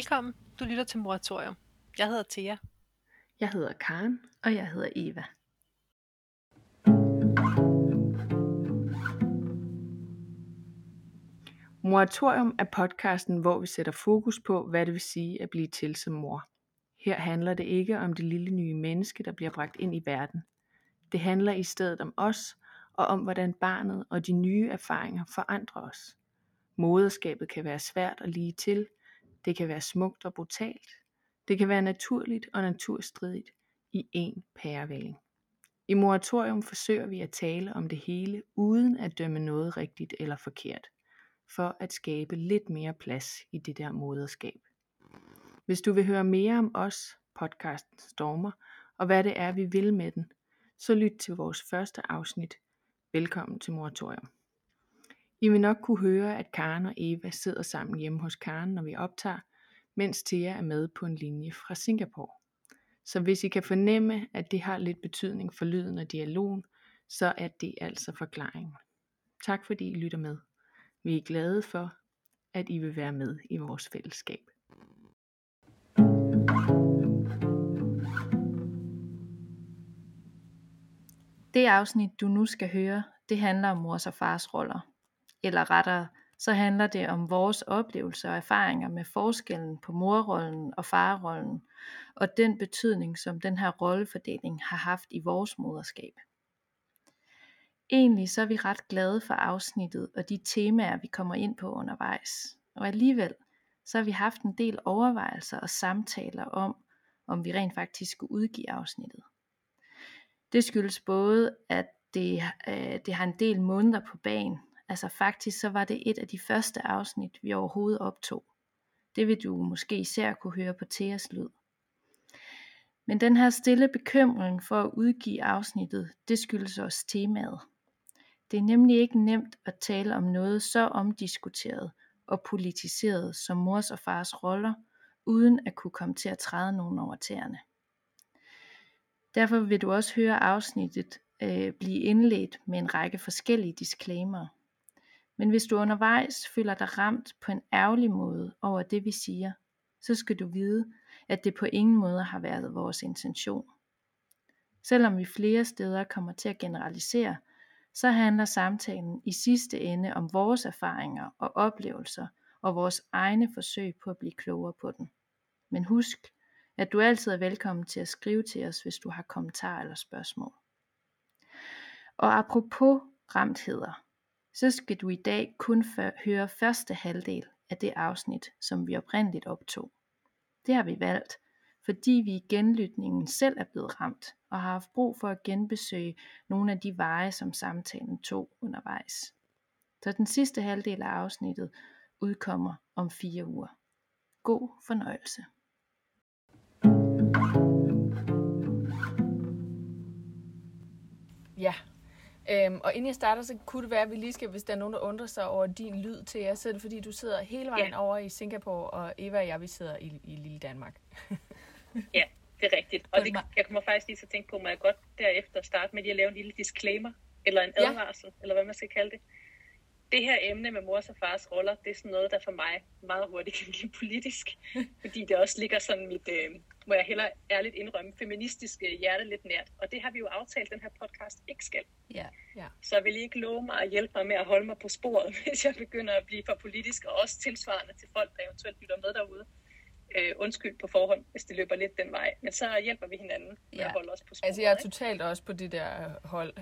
Velkommen. Du lytter til Moratorium. Jeg hedder Thea. Jeg hedder Karen. Og jeg hedder Eva. Moratorium er podcasten, hvor vi sætter fokus på, hvad det vil sige at blive til som mor. Her handler det ikke om det lille nye menneske, der bliver bragt ind i verden. Det handler i stedet om os, og om hvordan barnet og de nye erfaringer forandrer os. Moderskabet kan være svært og lige til, det kan være smukt og brutalt, det kan være naturligt og naturstridigt i én pærevælling. I moratorium forsøger vi at tale om det hele uden at dømme noget rigtigt eller forkert, for at skabe lidt mere plads i det der moderskab. Hvis du vil høre mere om os, podcasten Stormer, og hvad det er, vi vil med den, så lyt til vores første afsnit. Velkommen til Moratorium. I vil nok kunne høre, at Karen og Eva sidder sammen hjemme hos Karen, når vi optager, mens Thea er med på en linje fra Singapore. Så hvis I kan fornemme, at det har lidt betydning for lyden og dialogen, så er det altså forklaringen. Tak fordi I lytter med. Vi er glade for, at I vil være med i vores fællesskab. Det afsnit, du nu skal høre, det handler om mors og fars roller. Eller rettere, så handler det om vores oplevelser og erfaringer med forskellen på morrollen og farrollen, og den betydning, som den her rollefordeling har haft i vores moderskab. Egentlig så er vi ret glade for afsnittet og de temaer, vi kommer ind på undervejs. Og alligevel, så har vi haft en del overvejelser og samtaler om, om vi rent faktisk skulle udgive afsnittet. Det skyldes både, at det, øh, det har en del måneder på banen. Altså faktisk så var det et af de første afsnit, vi overhovedet optog. Det vil du måske især kunne høre på Theas lyd. Men den her stille bekymring for at udgive afsnittet, det skyldes også temaet. Det er nemlig ikke nemt at tale om noget så omdiskuteret og politiseret som mors og fars roller, uden at kunne komme til at træde nogen over tæerne. Derfor vil du også høre afsnittet øh, blive indledt med en række forskellige disclaimer. Men hvis du undervejs føler dig ramt på en ærgerlig måde over det vi siger, så skal du vide, at det på ingen måde har været vores intention. Selvom vi flere steder kommer til at generalisere, så handler samtalen i sidste ende om vores erfaringer og oplevelser og vores egne forsøg på at blive klogere på den. Men husk, at du altid er velkommen til at skrive til os, hvis du har kommentarer eller spørgsmål. Og apropos ramtheder, så skal du i dag kun høre første halvdel af det afsnit, som vi oprindeligt optog. Det har vi valgt, fordi vi i genlytningen selv er blevet ramt og har haft brug for at genbesøge nogle af de veje, som samtalen tog undervejs. Så den sidste halvdel af afsnittet udkommer om fire uger. God fornøjelse. Ja, øhm, og inden jeg starter, så kunne det være, at vi lige skal, hvis der er nogen, der undrer sig over din lyd til jer, så er det fordi, du sidder hele vejen ja. over i Singapore, og Eva og jeg, vi sidder i, i lille Danmark. ja, det er rigtigt. Og det, jeg kommer faktisk lige til at tænke på, at jeg godt derefter starte med lige at lave en lille disclaimer, eller en advarsel, ja. eller hvad man skal kalde det. Det her emne med mors og fars roller, det er sådan noget, der for mig meget hurtigt kan blive politisk, fordi det også ligger sådan mit, øh, må jeg heller ærligt indrømme, feministiske hjerte lidt nært. Og det har vi jo aftalt, den her podcast ikke skal. Ja. Ja. Så vil ikke love mig at hjælpe mig med at holde mig på sporet, hvis jeg begynder at blive for politisk, og også tilsvarende til folk, der eventuelt lytter med derude øh, undskyld på forhånd, hvis det løber lidt den vej. Men så hjælper vi hinanden med ja. at holde os på sporet. Altså jeg er totalt også på det der hold.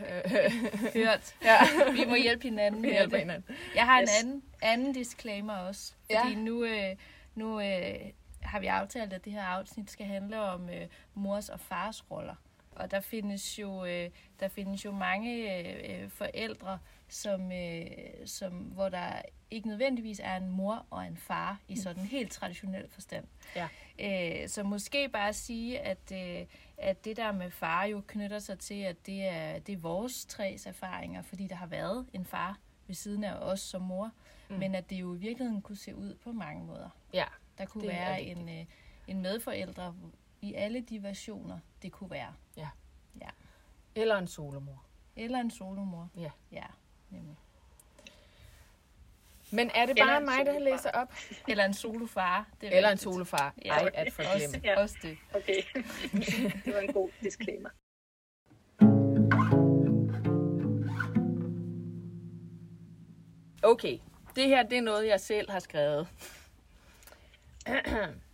Hørt. Ja. Vi må hjælpe hinanden. Vi hjælper hinanden. Jeg har yes. en anden, anden disclaimer også. Fordi ja. nu, øh, nu øh, har vi aftalt, at det her afsnit skal handle om øh, mors og fars roller. Og der findes jo, øh, der findes jo mange øh, forældre, som, øh, som, hvor der ikke nødvendigvis er en mor og en far i mm. sådan en helt traditionel forstand. Ja. Øh, så måske bare sige, at, øh, at det der med far jo knytter sig til, at det er, det er vores tres erfaringer, fordi der har været en far ved siden af os som mor, mm. men at det jo i virkeligheden kunne se ud på mange måder. Ja, der kunne være en, øh, en medforældre i alle de versioner, det kunne være. Ja. ja. Eller en solomor. Eller en solomor. Ja. Ja, nemlig. Men er det Eller bare en mig, der solofar. læser op? Eller en solofar. Det er Eller en rigtigt. solofar? Ja. Ej, at forglemme. Også, Ja. også det. Okay, det var en god disclaimer. Okay, det her det er noget, jeg selv har skrevet.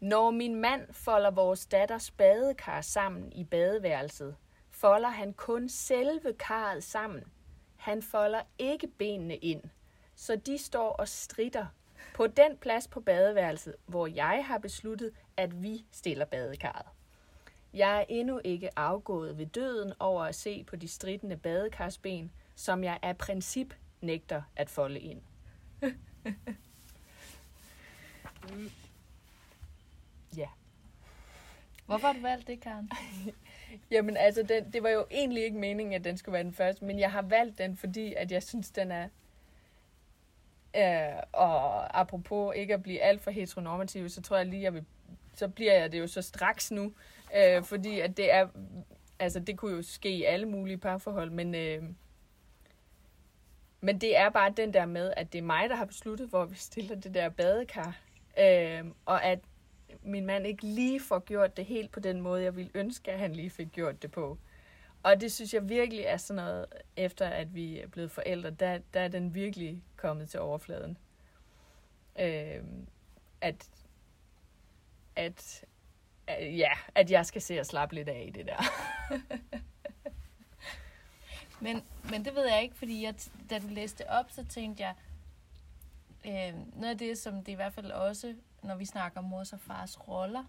Når min mand folder vores datters badekar sammen i badeværelset, folder han kun selve karret sammen. Han folder ikke benene ind, så de står og stritter på den plads på badeværelset, hvor jeg har besluttet, at vi stiller badekarret. Jeg er endnu ikke afgået ved døden over at se på de strittende badekarsben, som jeg af princip nægter at folde ind. ja. Hvorfor har du valgt det, Karen? Jamen altså, den, det var jo egentlig ikke meningen, at den skulle være den første, men jeg har valgt den, fordi at jeg synes, den er... Øh, og apropos ikke at blive alt for heteronormativ, så tror jeg lige, jeg vil, så bliver jeg det jo så straks nu, øh, fordi at det er, altså det kunne jo ske i alle mulige parforhold, men, øh, men det er bare den der med, at det er mig, der har besluttet, hvor vi stiller det der badekar, øh, og at min mand ikke lige får gjort det helt på den måde, jeg ville ønske, at han lige fik gjort det på. Og det synes jeg virkelig er sådan noget, efter at vi er blevet forældre, der, der er den virkelig kommet til overfladen. Øh, at, at, at, ja, at jeg skal se at slappe lidt af i det der. Men, men det ved jeg ikke, fordi jeg, da du læste op, så tænkte jeg, øh, noget af det, som det i hvert fald også, når vi snakker mors og fars roller,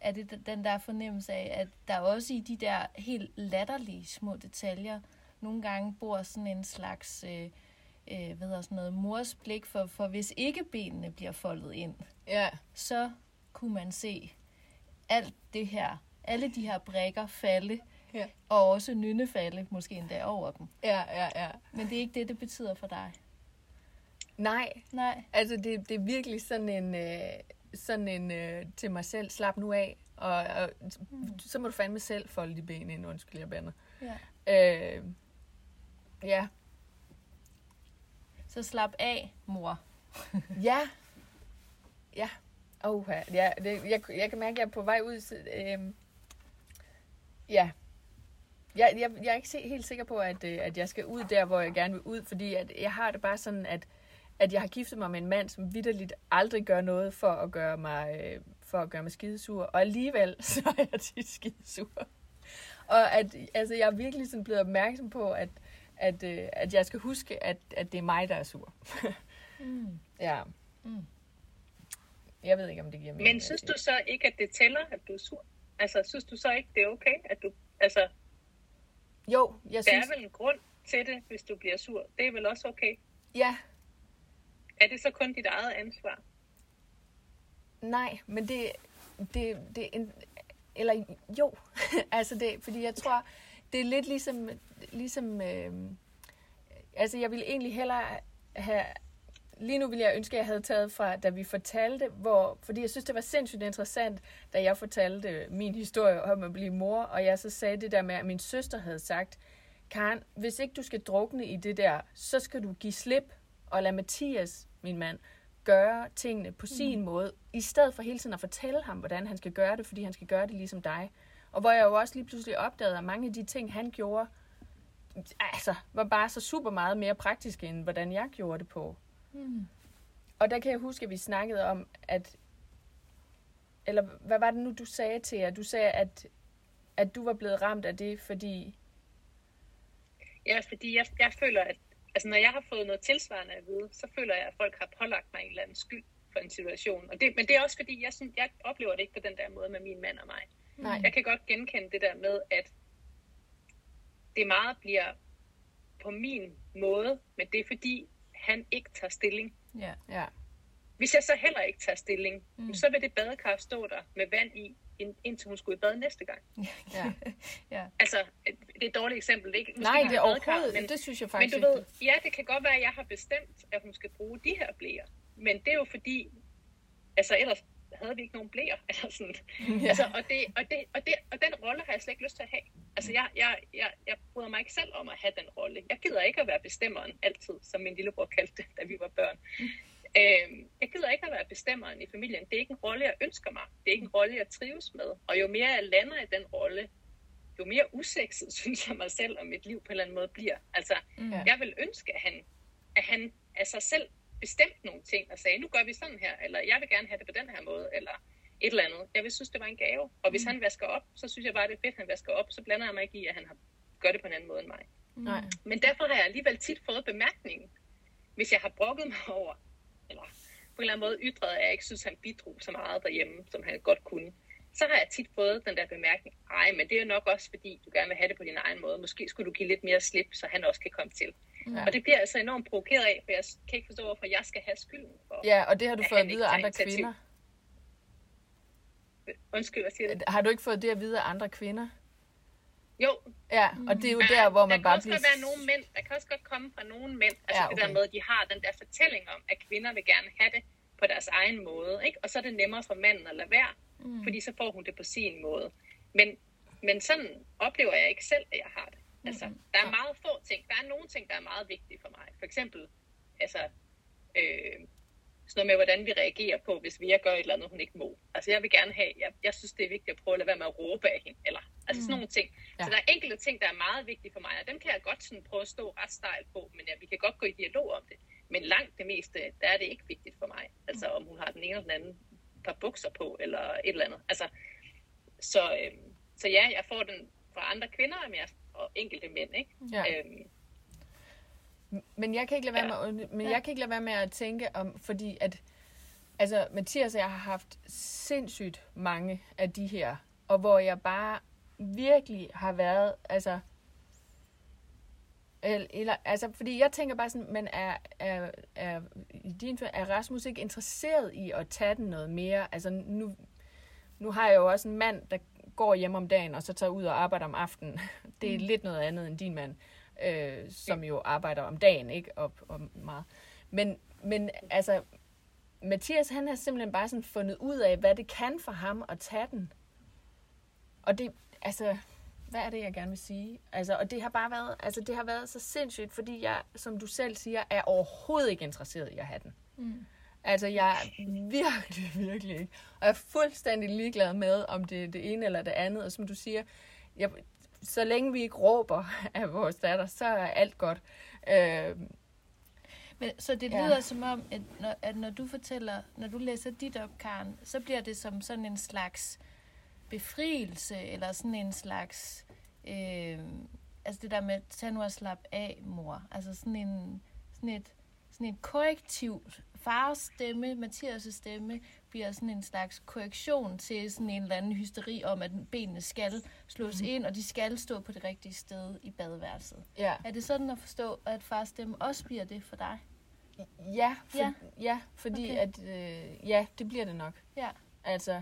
er det den der fornemmelse af, at der også i de der helt latterlige små detaljer, nogle gange bor sådan en slags, øh, øh, hvad hedder sådan noget, mors blik for, for hvis ikke benene bliver foldet ind, Ja, så kunne man se alt det her, alle de her brækker falde, Ja. og også nynne falde, måske endda over dem. ja, ja, ja. Men det er ikke det, det betyder for dig. Nej, Nej. altså det, det er virkelig sådan en, øh, sådan en øh, til mig selv, slap nu af, og, og Mm. så må du fandme selv folde de ben ind, undskyld, jeg bander. Ja. Øh, ja, Så slap af, mor. Ja. Ja. Oh, ja. Det, jeg, jeg kan mærke, at jeg er på vej ud. så, Øhm, ja. Jeg, jeg, jeg er ikke helt sikker på, at, øh, at jeg skal ud der, hvor jeg gerne vil ud, fordi at jeg har det bare sådan, at, at jeg har giftet mig med en mand, som vidderligt aldrig gør noget for at gøre mig, øh, for at gøre mig skidesur, og alligevel så er jeg tit skidesur. Og at, altså, jeg er virkelig sådan blevet opmærksom på, at, at, øh, at jeg skal huske, at, at det er mig, der er sur. Mm. Ja. Mm. Jeg ved ikke, om det giver mening. Men synes du så ikke, at det tæller, at du er sur? Altså, synes du så ikke, det er okay, at du... Altså, Jo, jeg der synes... er vel en grund til det, hvis du bliver sur. Det er vel også okay. Ja, er det så kun dit eget ansvar? nej, men det... Det, det er en, eller jo, altså det, fordi jeg tror, det er lidt ligesom, ligesom øh, altså jeg ville egentlig hellere have, lige nu ville jeg ønske, at jeg havde taget fra, da vi fortalte, hvor, fordi jeg synes, det var sindssygt interessant, da jeg fortalte min historie om at blive mor, og jeg så sagde det der med, at min søster havde sagt, Karen, hvis ikke du skal drukne i det der, så skal du give slip og lade Mathias, min mand, gøre tingene på sin mm. måde, i stedet for hele tiden at fortælle ham, hvordan han skal gøre det, fordi han skal gøre det ligesom dig. Og hvor jeg jo også lige pludselig opdagede, at mange af de ting, han gjorde, altså, var bare så super meget mere praktiske, end hvordan jeg gjorde det på. Mm. Og der kan jeg huske, at vi snakkede om, at... Eller hvad var det nu, du sagde til jer? Du sagde, at, at du var blevet ramt af det, fordi... Ja, fordi jeg, jeg føler, at altså, når jeg har fået noget tilsvarende at vide, så føler jeg, at folk har pålagt mig en eller anden skyld for en situation. Og det, men det er også fordi, jeg, synes, jeg oplever det ikke på den der måde med min mand og mig. Nej. Jeg kan godt genkende det der med, at det meget bliver på min måde, men det er fordi, han ikke tager stilling. Ja. Ja. Hvis jeg så heller ikke tager stilling, Mm. så vil det badekar stå der med vand i, ind- indtil hun skulle i bad næste gang. ja. Altså, det er et dårligt eksempel, ikke? Måske Nej, ikke det er overhovedet... Men, det synes jeg men faktisk du ved, ikke. ja, det kan godt være, at jeg har bestemt, at hun skal bruge de her blæer. Men det er jo fordi, altså ellers, havde vi ikke nogen blæer. Eller sådan. Ja. Altså, og, det, og, det, og, det, og den rolle har jeg slet ikke lyst til at have. Altså, jeg, jeg, jeg, jeg bryder mig ikke selv om at have den rolle. Jeg gider ikke at være bestemmeren altid, som min lillebror kaldte det, da vi var børn. Øh, jeg gider ikke at være bestemmeren i familien. Det er ikke en rolle, jeg ønsker mig. Det er ikke en rolle, jeg trives med. Og jo mere jeg lander i den rolle, jo mere usekset synes jeg mig selv og mit liv på en eller anden måde bliver. Altså, mm. jeg vil ønske, at han, at han af sig selv bestemt nogle ting og sagde, nu gør vi sådan her, eller jeg vil gerne have det på den her måde, eller et eller andet. Jeg vil synes, det var en gave. Og hvis mm. han vasker op, så synes jeg bare, det er fedt, at han vasker op. Så blander jeg mig ikke i, at han har gør det på en anden måde end mig. Mm. Men derfor har jeg alligevel tit fået bemærkningen, hvis jeg har brokket mig over, eller på en eller anden måde ytret, at jeg ikke synes, han bidrog så meget derhjemme, som han godt kunne. Så har jeg tit fået den der bemærkning, ej, men det er jo nok også, fordi du gerne vil have det på din egen måde. Måske skulle du give lidt mere slip, så han også kan komme til. Ja. Og det bliver jeg altså enormt provokeret af, for jeg kan ikke forstå, hvorfor jeg skal have skylden for. Ja, og det har du fået at vide af andre initiativ. kvinder. Undskyld, hvad siger du? Har du ikke fået det at vide af andre kvinder? Jo. Ja, og det er jo ja, der, hvor man bare bliver... Der kan også være nogle mænd, der kan også godt komme fra nogle mænd, altså ja, okay. det der med, at de har den der fortælling om, at kvinder vil gerne have det på deres egen måde, ikke? Og så er det nemmere for manden at lade være, mm. fordi så får hun det på sin måde. Men, men sådan oplever jeg ikke selv, at jeg har det. Altså, mm-hmm. der er meget få ting. Der er nogle ting, der er meget vigtige for mig. For eksempel, altså, øh, sådan noget med, hvordan vi reagerer på, hvis vi gør et eller andet, hun ikke må. Altså, jeg vil gerne have, jeg, jeg synes, det er vigtigt at prøve at lade være med at råbe af hende, eller altså mm. sådan nogle ting. Ja. Så der er enkelte ting, der er meget vigtige for mig, og dem kan jeg godt sådan prøve at stå ret stejl på, men ja, vi kan godt gå i dialog om det. Men langt det meste, der er det ikke vigtigt for mig. Altså, om hun har den ene eller den anden par bukser på, eller et eller andet. Altså, så, øh, så ja, jeg får den fra andre kvinder, men jeg og enkelte mænd, ikke? Ja. Øhm, men jeg kan ikke lade være ja. med, men jeg kan ikke lade være med at tænke om, fordi at, altså Mathias og jeg har haft sindssygt mange af de her, og hvor jeg bare virkelig har været, altså, eller, altså, fordi jeg tænker bare sådan, men er, er, er, i din, er Rasmus ikke interesseret i at tage den noget mere? Altså, nu, nu har jeg jo også en mand, der går hjem om dagen, og så tager ud og arbejder om aftenen. Det er mm. lidt noget andet end din mand, øh, som jo arbejder om dagen, ikke? Og, og meget. Men, men altså, Mathias, han har simpelthen bare sådan fundet ud af, hvad det kan for ham at tage den. Og det, altså, hvad er det, jeg gerne vil sige? Altså, og det har bare været, altså, det har været så sindssygt, fordi jeg, som du selv siger, er overhovedet ikke interesseret i at have den. Mm. Altså, jeg er virkelig, virkelig ikke. Og jeg er fuldstændig ligeglad med, om det er det ene eller det andet. Og som du siger, jeg, så længe vi ikke råber af vores datter, så er alt godt. Øh, men, så det lyder ja. som om, at når, at når du fortæller, når du læser dit op, Karen, så bliver det som sådan en slags befrielse, eller sådan en slags, øh, altså det der med, tag nu og slap af, mor. Altså sådan en, sådan et, sådan et korrektivt fars stemme, Mathias' stemme, bliver sådan en slags korrektion til sådan en eller anden hysteri om, at benene skal slås mm. ind, og de skal stå på det rigtige sted i badeværelset. Ja. Er det sådan at forstå, at fars stemme også bliver det for dig? Ja, for, ja. ja fordi okay. at, øh, ja, det bliver det nok. Ja. Altså,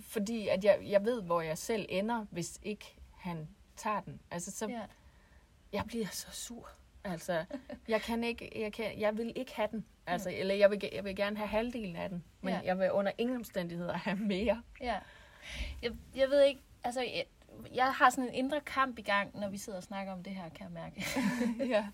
fordi at jeg, jeg ved, hvor jeg selv ender, hvis ikke han tager den. Altså, så, ja. jeg bliver så sur. Altså, jeg kan ikke, jeg, kan, jeg vil ikke have den. Altså, mm. eller jeg vil, jeg vil gerne have halvdelen af den, men ja. jeg vil under ingen omstændigheder have mere. Ja. Jeg, jeg ved ikke, altså, jeg, jeg har sådan en indre kamp i gang, når vi sidder og snakker om det her, kan jeg mærke. ja.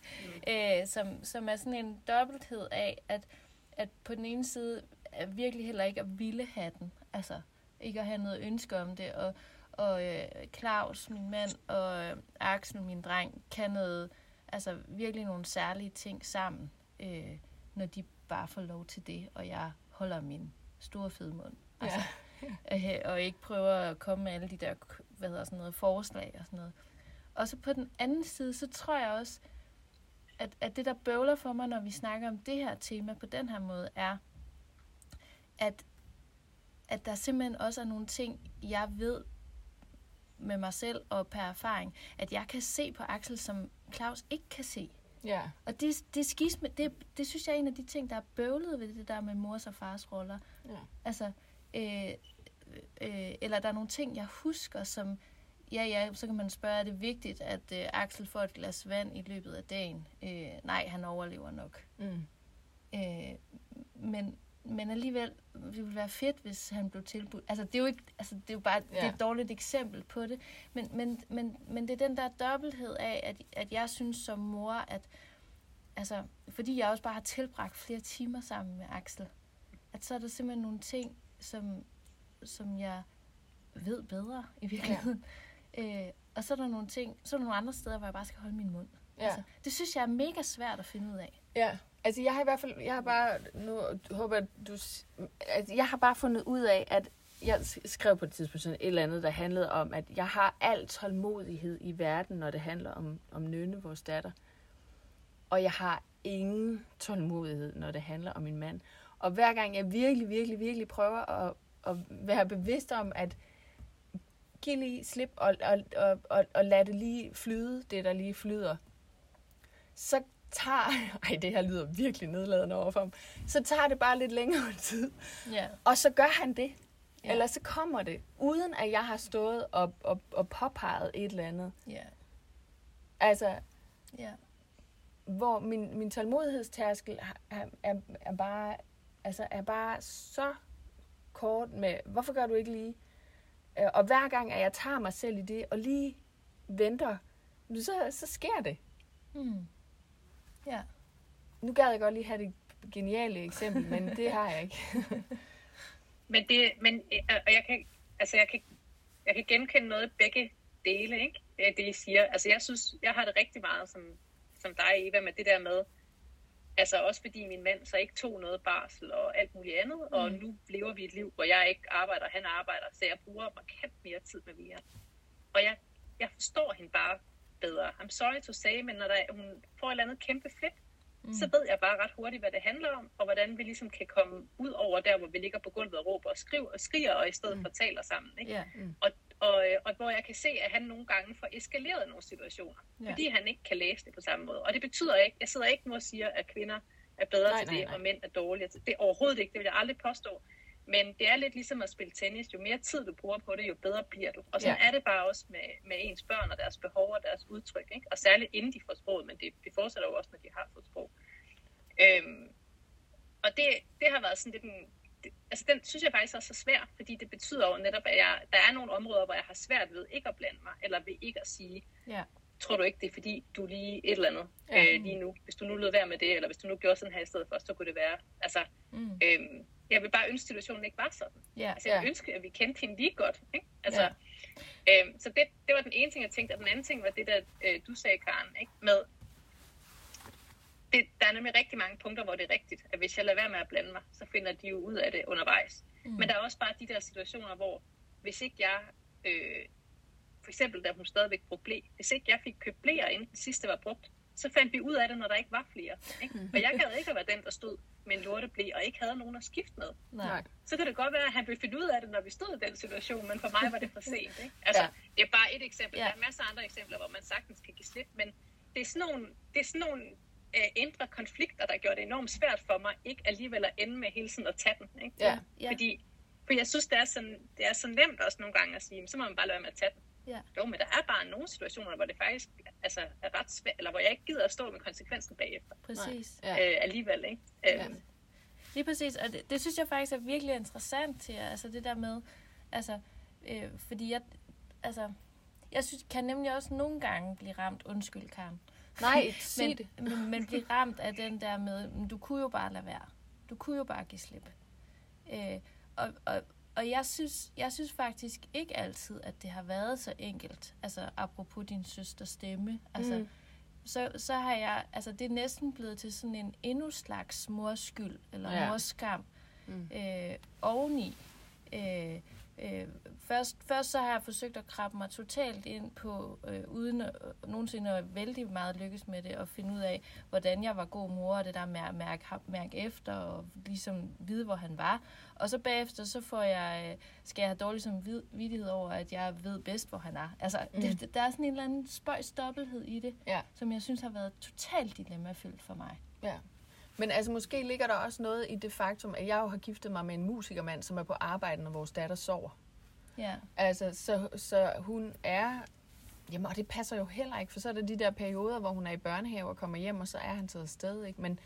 Æ, som, som er sådan en dobbelthed af, at, at på den ene side er virkelig heller ikke at ville have den. Altså, ikke at have noget ønske om det. Og, og øh, Claus, min mand, og øh, Axel, min dreng, kan noget altså virkelig nogle særlige ting sammen, øh, når de bare får lov til det, og jeg holder min store fede mund. Altså, ja. øh, og ikke prøver at komme med alle de der hvad hedder sådan noget, forslag og sådan noget. Og så på den anden side, så tror jeg også, at, at det, der bøvler for mig, når vi snakker om det her tema på den her måde, er, at, at der simpelthen også er nogle ting, jeg ved med mig selv og per erfaring, at jeg kan se på Axel, som Claus ikke kan se. Ja. Og det, det, skisme, det, det synes jeg er en af de ting, der er bøvlet ved det der med mors og fars roller. Ja. Altså, øh, øh, eller der er nogle ting, jeg husker, som, ja ja, så kan man spørge, er det vigtigt, at øh, Axel får et glas vand i løbet af dagen? Øh, nej, han overlever nok. Mm. Øh, men, men alligevel, det ville være fedt, hvis han blev tilbudt. Altså, det er jo ikke, altså, det er jo bare ja. det er et dårligt eksempel på det. Men, men, men, men det er den der dobbelthed af, at, at jeg synes som mor, at altså, fordi jeg også bare har tilbragt flere timer sammen med Axel, at så er der simpelthen nogle ting, som, som jeg ved bedre i virkeligheden. Ja. Øh, og så er der nogle ting, så er der nogle andre steder, hvor jeg bare skal holde min mund. Ja. Altså, det synes jeg er mega svært at finde ud af. Ja, altså jeg har i hvert fald, jeg har bare, nu håber du, altså jeg har bare fundet ud af, at jeg skrev på et tidspunkt sådan et eller andet, der handlede om, at jeg har al tålmodighed i verden, når det handler om, om Nynne, vores datter. Og jeg har ingen tålmodighed, når det handler om min mand. Og hver gang jeg virkelig, virkelig, virkelig prøver at, at være bevidst om, at give lige slip og, og, og, og, og lade det lige flyde, det der lige flyder, så tager, ej det her lyder virkelig nedladende overfor ham, så tager det bare lidt længere tid. Ja. Og så gør han det. Ja. Eller så kommer det, uden at jeg har stået og, og, og påpeget et eller andet. Ja. Altså, Ja. hvor min, min tålmodighedstærskel er, er, er, bare, altså er bare så kort med, hvorfor gør du ikke lige? Øh, Og hver gang, at jeg tager mig selv i det, og lige venter, så, så sker det. Hmm. Ja. Nu gad jeg godt lige have det geniale eksempel, men det har jeg ikke. Men det, men, øh, og jeg kan, altså jeg kan, jeg kan genkende noget begge dele, ikke? Det, det I siger. Altså jeg synes, jeg har det rigtig meget som, som dig, Eva, med det der med, altså også fordi min mand så ikke tog noget barsel og alt muligt andet, mm. og nu lever vi et liv, hvor jeg ikke arbejder, han arbejder, så jeg bruger markant mere tid med Mia. Og jeg, jeg forstår hende bare bedre. I'm sorry to say, men når der, hun får et eller andet kæmpe flip, mm. så ved jeg bare ret hurtigt, hvad det handler om, og hvordan vi ligesom kan komme ud over der, hvor vi ligger på gulvet og råber og skriver og skriger, og i stedet mm. for taler sammen. Ikke? Ja. Og, og, øh, og hvor jeg kan se, at han nogle gange får eskaleret nogle situationer, ja. fordi han ikke kan læse det på samme måde. Og det betyder ikke, jeg sidder ikke nu og siger, at kvinder er bedre Nej, til nej, det, nej. og mænd er dårligere til det. Det er overhovedet ikke, det vil jeg aldrig påstå. Men det er lidt ligesom at spille tennis. Jo mere tid du bruger på det, jo bedre bliver du. Og sådan Ja. er det bare også med, med ens børn og deres behov og deres udtryk. Ikke? Og særligt inden de får sproget, men det, det fortsætter jo også, når de har fået sprog. Øhm, og det, det har været sådan lidt en... Det, altså den synes jeg faktisk er så svær, fordi det betyder jo netop, at jeg, der er nogle områder, hvor jeg har svært ved ikke at blande mig, eller ved ikke at sige, Ja. Tror du ikke, det er fordi, du lige et eller andet Ja. øh, lige nu. Hvis du nu lød være med det, eller hvis du nu gjorde sådan her i stedet for, så kunne det være. Altså, Mm. øhm, jeg vil bare ønske, at situationen ikke var sådan. Ja. Altså, jeg ja. ønske, at vi kendte hende lige godt. Ikke? Altså, ja. øhm, så det, det var den ene ting, jeg tænkte, og den anden ting var det, der øh, du sagde, Karen, ikke? med, det, der er nemlig rigtig mange punkter, hvor det er rigtigt, at hvis jeg lader være med at blande mig, så finder de jo ud af det undervejs. Mm. Men der er også bare de der situationer, hvor hvis ikke jeg, øh, for eksempel da hun stadigvæk brugte blæ, hvis ikke jeg fik købt blæer, inden den sidste var brugt, så fandt vi ud af det, når der ikke var flere. Ikke? Og jeg gad ikke at være den, der stod med en lorteblæ, og ikke havde nogen at skifte med. Nej. Så kan det godt være, at han ville finde ud af det, når vi stod i den situation, men for mig var det for sent. Ikke? Altså, Ja. Det er bare et eksempel. Ja. Der er masser af andre eksempler, hvor man sagtens kan give slip, men det er sådan nogle, det er sådan nogle øh, indre konflikter, der gjorde det enormt svært for mig, ikke alligevel at ende med hele tiden at tage den. Ikke? Ja. Ja. Fordi for jeg synes, det er, sådan, det er så nemt også nogle gange at sige, "Men så må man bare lade være med at tage den. Ja. Jo, men der er bare nogle situationer, hvor det faktisk altså, er ret svært, eller hvor jeg ikke gider at stå med konsekvensen bagefter Præcis. Ja. øh, alligevel. Ikke? Ja. Øhm, Lige præcis, og det, det synes jeg faktisk er virkelig interessant til, altså det der med, altså, øh, fordi jeg, altså, jeg synes, kan nemlig også nogle gange blive ramt, undskyld Karen, Nej, sig men, det. men, men blive ramt af den der med, "Men du kunne jo bare lade være. Du kunne jo bare give slip. Øh, og, og, og jeg synes, jeg synes faktisk ikke altid, at det har været så enkelt. Altså, apropos din søsters stemme. Altså, Mm. så, så har jeg, altså det er næsten blevet til sådan en endnu slags morskyld, eller Ja. morskam, mm. øh, oveni. Øh, øh, først, først så har jeg forsøgt at krabbe mig totalt ind på, øh, uden at, øh, nogensinde at vældig meget lykkes med det, og finde ud af, hvordan jeg var god mor, og det der med at mærke, ham- mærke efter, og ligesom vide, hvor han var. Og så bagefter, så får jeg, øh, skal jeg have dårlig samvittighed over, at jeg ved bedst, hvor han er. Altså, mm. det, der er sådan en eller anden spøjs dobbelthed i det, Ja. som jeg synes har været totalt dilemmafyldt for mig. Ja. Men altså, måske ligger der også noget i det faktum, at jeg jo har giftet mig med en musikermand, som er på arbejde, når vores datter sover. Ja, Altså, så, så hun er... Jamen, og det passer jo heller ikke, for så er der de der perioder, hvor hun er i børnehave og kommer hjem, og så er han taget afsted, ikke? Men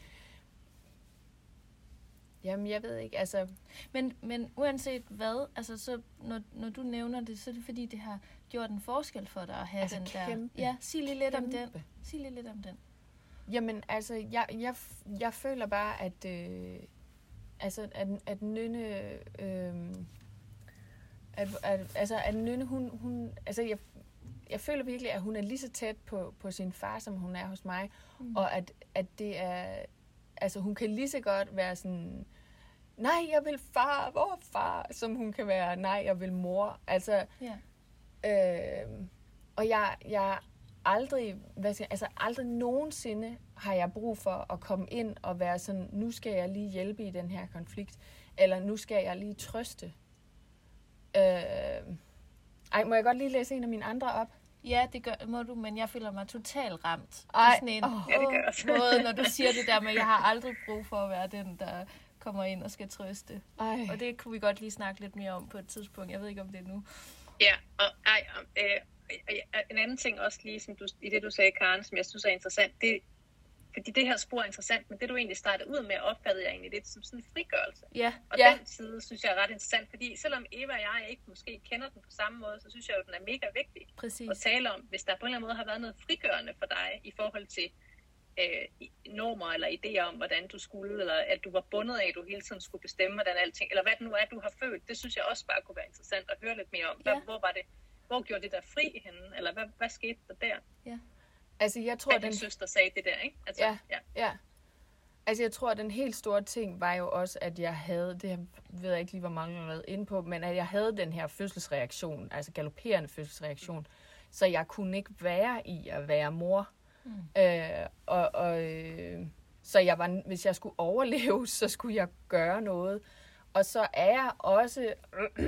Jamen, jeg ved ikke, altså... Men, men uanset hvad, altså så, når, når du nævner det, så er det fordi, det har gjort en forskel for dig at have Altså den kæmpe. der... Ja, sig lige lidt om den. Kæmpe. Sig lige lidt om den. Jamen, altså, jeg, jeg, jeg føler bare, at, øh, altså, at, at Nynne, øh, at, at, altså, at Nynne, hun, hun altså, jeg, jeg føler virkelig, at hun er lige så tæt på, på sin far, som hun er hos mig, mm. og at, at det er, altså, hun kan lige så godt være sådan, nej, jeg vil far, hvor far, som hun kan være, nej, jeg vil mor, altså, Ja. Øh, og jeg, jeg aldrig, hvad skal jeg, altså aldrig nogensinde har jeg brug for at komme ind og være sådan, nu skal jeg lige hjælpe i den her konflikt, eller nu skal jeg lige trøste. Øh, ej, må jeg godt lige læse en af mine andre op? Ja, det gør, må du, men jeg føler mig totalt ramt. Ej, sådan en åh. Ja, det gør også. måde, når du siger det der med, jeg har aldrig brug for at være den, der kommer ind og skal trøste. Ej. Og det kunne vi godt lige snakke lidt mere om på et tidspunkt. Jeg ved ikke, om det er nu. Ja, og ej, øh, en anden ting også lige, som du, i det du sagde, Karen, som jeg synes er interessant, det, fordi det her spor er interessant, men det du egentlig startede ud med, opfattede jeg egentlig lidt som sådan en frigørelse. Ja, Og Ja. den side synes jeg er ret interessant, fordi selvom Eva og jeg ikke måske kender den på samme måde, så synes jeg jo, den er mega vigtig præcis. at tale om, hvis der på en eller anden måde har været noget frigørende for dig i forhold til øh, normer eller idéer om, hvordan du skulle, eller at du var bundet af, at du hele tiden skulle bestemme, hvordan alting, eller hvad det nu er, du har følt, det synes jeg også bare kunne være interessant at høre lidt mere om. Hvad, Ja. Hvor var det, hvor gjorde det der fri henne, eller hvad, hvad skete der der? Altså, jeg tror, At den, søster sagde det der, ikke? Altså, Ja. ja. ja. Altså, jeg tror, at den helt store ting var jo også, at jeg havde, det ved jeg ikke lige, hvor mange jeg har været inde på, men at jeg havde den her fødselsreaktion, altså galopperende fødselsreaktion, så jeg kunne ikke være i at være mor. Mm. Øh, og, og, øh, så jeg var, hvis jeg skulle overleve, så skulle jeg gøre noget. Og så er jeg også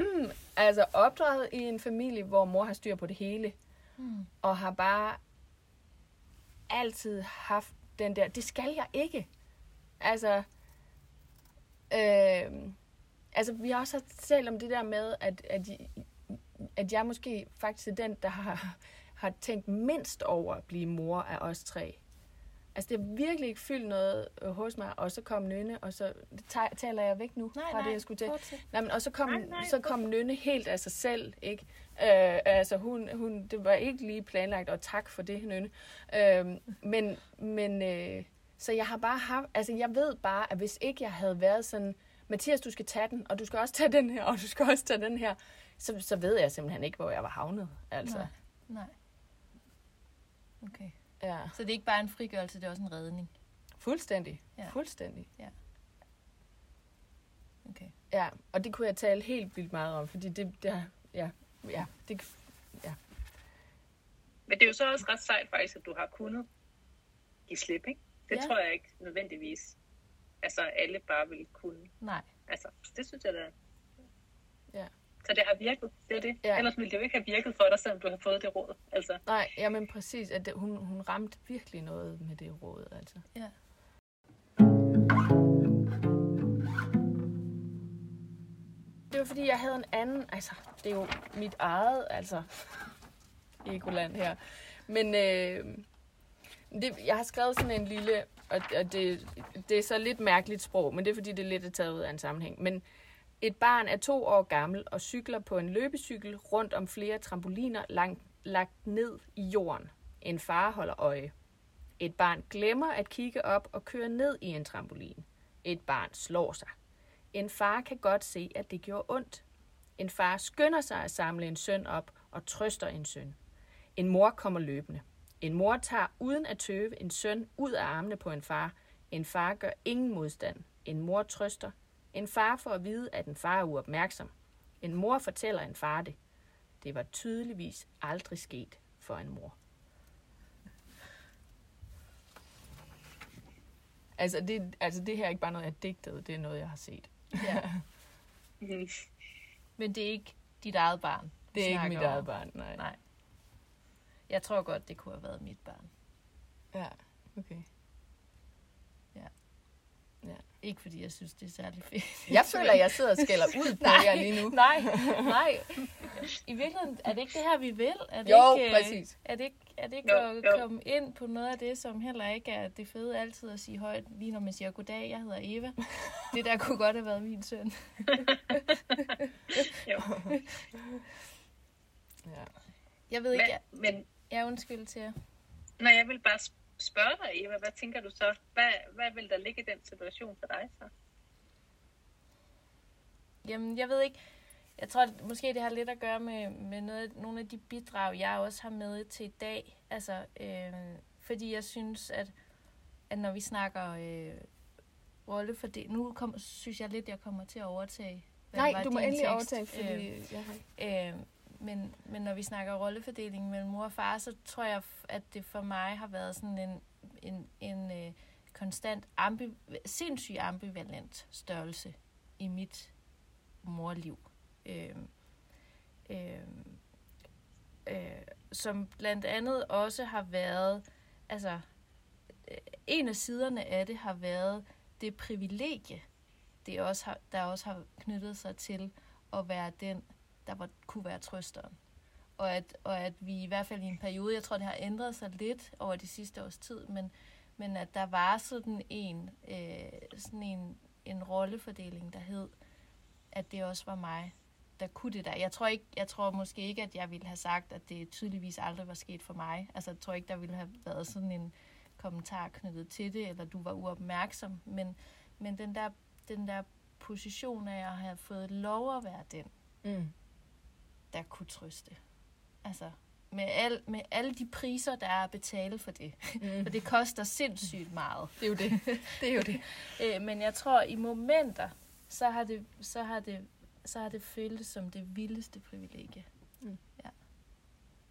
altså opdraget i en familie, hvor mor har styr på det hele. Mm. Og har bare altid haft den der, det skal jeg ikke. Altså, øh, altså vi har også talt om det der med, at, at, at jeg måske faktisk er den, der har, har tænkt mindst over at blive mor af os tre. Altså, det har virkelig ikke fyldt noget øh, hos mig, og så kom Nynne, og så taler jeg væk nu Nej, fra nej, det, jeg skulle til. Nej, men, og så kom, Nej, nej, så kom Nynne helt af sig selv, ikke? Øh, altså, hun, hun, det var ikke lige planlagt, og tak for det, Nynne. Øh, men, men øh, så jeg har bare haft, altså, jeg ved bare, at hvis ikke jeg havde været sådan, Mathias, du skal tage den, og du skal også tage den her, og du skal også tage den her, så, så ved jeg simpelthen ikke, hvor jeg var havnet. Altså, Nej. Nej. Okay. Ja. Så det er ikke bare en frigørelse, det er også en redning. Fuldstændig. Ja. Fuldstændig. Okay. Ja, og det kunne jeg tale helt vildt meget om, fordi det, det har- ja, ja, det, Men det er jo så også ret sejt faktisk, at du har kunnet give slip, ikke? Det Ja. ja. tror jeg ikke nødvendigvis, altså alle bare vil kunne. Nej. Altså, det synes jeg da. Så det har virket, det er det. Ja. Ja. Ellers ville det jo ikke have virket for dig, selvom du har fået det råd. Altså, nej, jamen præcis, at det, hun, hun ramte virkelig noget med det råd, altså. Ja. Det var fordi, jeg havde en anden, altså, det er jo mit eget, altså, egoland her. Men øh, det, jeg har skrevet sådan en lille, og, og det, det er så lidt mærkeligt sprog, men det er fordi, det er lidt er taget ud af en sammenhæng. Men et barn er to år gammel og cykler på en løbecykel rundt om flere trampoliner langt, lagt ned i jorden. En far holder øje. Et barn glemmer at kigge op og kører ned i en trampolin. Et barn slår sig. En far kan godt se, at det gjorde ondt. En far skynder sig at samle en søn op og trøster en søn. En mor kommer løbende. En mor tager uden at tøve en søn ud af armene på en far. En far gør ingen modstand. En mor trøster. En far får at vide, at en far er uopmærksom. En mor fortæller en far det. Det var tydeligvis aldrig sket for en mor. Altså det, altså det her er ikke bare noget, jeg digtede, det er noget, jeg har set. ja. Men det er ikke dit eget barn. Det er ikke mit om. eget barn, nej. Nej. Jeg tror godt, det kunne have været mit barn. Ja, okay. Ikke fordi jeg synes, det er særlig fedt. Jeg føler, jeg sidder og skælder ud på jer lige nu. Nej, nej. I virkeligheden, er det ikke det her, vi vil? Er det Jo, ikke, øh, præcis. Er det ikke, er det ikke Jo, at jo. komme ind på noget af det, som heller ikke er det fede altid at sige højt, lige når man siger goddag, jeg hedder Eva. Det der kunne godt have været min søn. Jo. Ja. Jeg ved ikke, jeg, Men, men jeg undskyld til jer. når jeg vil bare spørge dig, Eva, hvad tænker du så? Hvad, hvad vil der ligge i den situation for dig så? Jamen, jeg ved ikke. Jeg tror, at måske det har lidt at gøre med, med noget, nogle af de bidrag, jeg også har med til i dag. Altså, øh, fordi jeg synes, at, at når vi snakker øh, rollefordeling... Nu kom, synes jeg lidt, jeg kommer til at overtage. Nej, du må endelig tekst. overtage, fordi Øh, jeg har... Øh, men, men når vi snakker rollefordeling mellem mor og far, så tror jeg, at det for mig har været sådan en, en, en øh, konstant, ambi, sindssygt ambivalent størrelse i mit morliv. Øh, øh, øh, som blandt andet også har været, altså øh, en af siderne af det har været det privilegie, det også har, der også har knyttet sig til at være den, der var, kunne være trøsteren. Og at, og at vi i hvert fald i en periode, jeg tror, det har ændret sig lidt over de sidste års tid, men, men at der var sådan en, øh, sådan en, en rollefordeling, der hed, at det også var mig, der kunne det der. Jeg tror, ikke, jeg tror måske ikke, at jeg ville have sagt, at det tydeligvis aldrig var sket for mig. Altså, jeg tror ikke, der ville have været sådan en kommentar knyttet til det, eller du var uopmærksom. Men, men den, der, den der position af at have fået lov at være den, Mm der kunne trøste. Altså, med, al, med alle de priser, der er at betale for det. Mm. For det koster sindssygt meget. Det er jo det. Det er jo det. Øh, men jeg tror, i momenter, så har det, så har det, så har det føltes som det vildeste privilegie. Mm. Ja.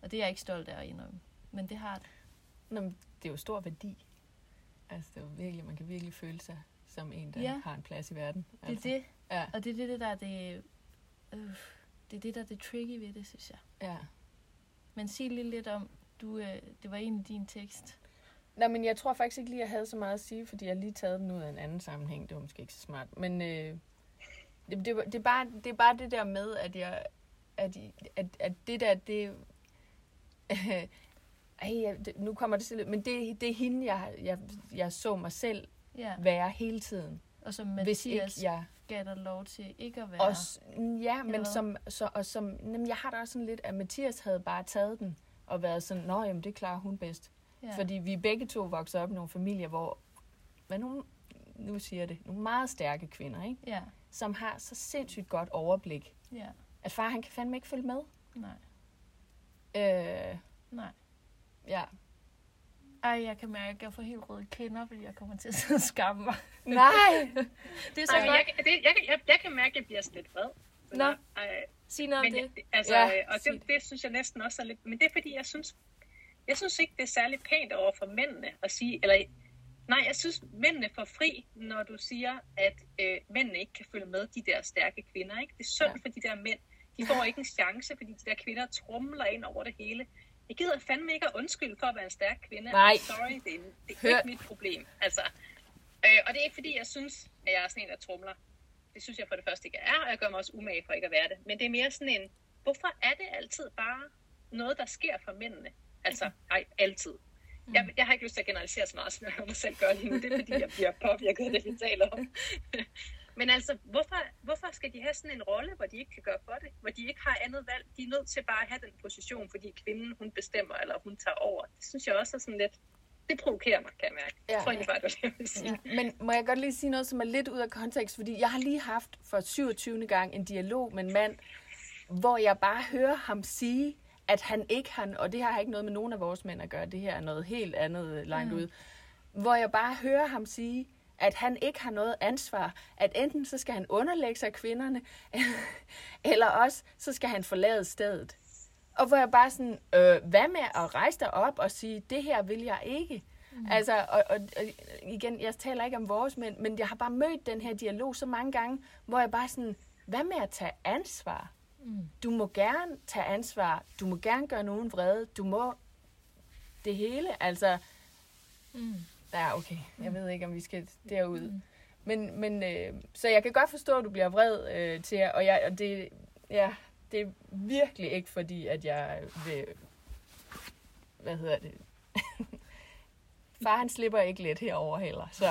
Og det er jeg ikke stolt af at indrømme. Men det har det. Nå, men det er jo stor værdi. Altså, det er jo virkelig, man kan virkelig føle sig som en, der Ja. har en plads i verden. Det er altså. det. Ja, Og det er det, det der er det, øh, det er det, der er det tricky ved det, synes jeg. ja. Men sig lige lidt om, du, øh, det var en af din tekst. Nå, men jeg tror faktisk ikke lige, jeg havde så meget at sige, fordi jeg lige taget den ud af en anden sammenhæng. Det var måske ikke så smart. Men øh, det, det, det, er bare, det er bare det der med, at jeg... At, at, at det der, det... Øh, ej, det, nu kommer det til men det, det er hende, jeg, jeg, jeg så mig selv Ja. være hele tiden. Og som Hvis ikke Mathias jeg... gav dig lov til ikke at være. Og, s- ja, men som, så, og som, jamen, jeg har da også sådan lidt, at Mathias havde bare taget den og været sådan, nå, jamen, det klarer hun bedst. ja. Fordi vi begge to voksede op i nogle familier, hvor hvad nogle, nu siger det, nogle meget stærke kvinder, ikke? Ja, som har så sindssygt godt overblik, ja. at far han kan fandme ikke følge med. Nej, Øh, nej. ja. Ej, jeg kan mærke, at jeg får helt røde kinder, fordi jeg kommer til at sidde og skamme mig. Nej! Det er så Nej, men godt. jeg, kan- det, jeg, jeg, jeg kan mærke, at jeg bliver sådan lidt vred. Nå. Ej, Sig noget om men, det. altså, Ja, ja, og sig det, det synes jeg næsten også er lidt... Men det er fordi, jeg synes, jeg synes ikke, det er særlig pænt over for mændene at sige... Eller, nej, jeg synes, mændene får fri, når du siger, at øh, mændene ikke kan følge med de der stærke kvinder. Ikke? Det er synd Ja. for de der mænd. De får ikke en chance, fordi de der kvinder trumler ind over det hele. Jeg gider fandme ikke at undskylde for at være en stærk kvinde. Nej. I'm sorry, det er, det er Hør. ikke mit problem. Altså, øh, og det er ikke fordi, jeg synes, at jeg er sådan en, der trumler. Det synes jeg for det første ikke er, og jeg gør mig også umage for ikke at være det. Men det er mere sådan en, hvorfor er det altid bare noget, der sker for mændene? Altså, nej, altid. Jeg, jeg har ikke lyst til at generalisere så meget, som jeg mig selv gøre lige nu. Det er fordi, jeg bliver påvirket af det, vi taler om. Men altså, hvorfor, hvorfor skal de have sådan en rolle, hvor de ikke kan gøre for det? Hvor de ikke har andet valg? De er nødt til bare at have den position, fordi kvinden, hun bestemmer, eller hun tager over. Det synes jeg også er sådan lidt... Det provokerer mig, kan jeg mærke. Ja. Jeg tror egentlig bare, det var det, jeg ville sige. Ja. Men må jeg godt lige sige noget, som er lidt ud af kontekst? Fordi jeg har lige haft for 27. gang en dialog med en mand, hvor jeg bare hører ham sige, at han ikke har, og det har ikke noget med nogen af vores mænd at gøre, det her er noget helt andet langt mm. ud, hvor jeg bare hører ham sige, at han ikke har noget ansvar, at enten så skal han underlægge sig kvinderne, eller også så skal han forlade stedet. Og hvor jeg bare sådan, øh, hvad med at rejse dig op og sige, det her vil jeg ikke. Mm. Altså, og, og, og igen, jeg taler ikke om vores mænd, men jeg har bare mødt den her dialog så mange gange, hvor jeg bare sådan, hvad med at tage ansvar? Mm. Du må gerne tage ansvar. Du må gerne gøre nogen vrede. Du må det hele. Altså, Mm. Ja, okay. Jeg ved ikke, om vi skal derud. Mm. Men, men øh, så jeg kan godt forstå, at du bliver vred øh, til jer, og, jeg, og det, ja, det er virkelig ikke fordi, at jeg vil, hvad hedder det, far han slipper ikke let herover heller. Så.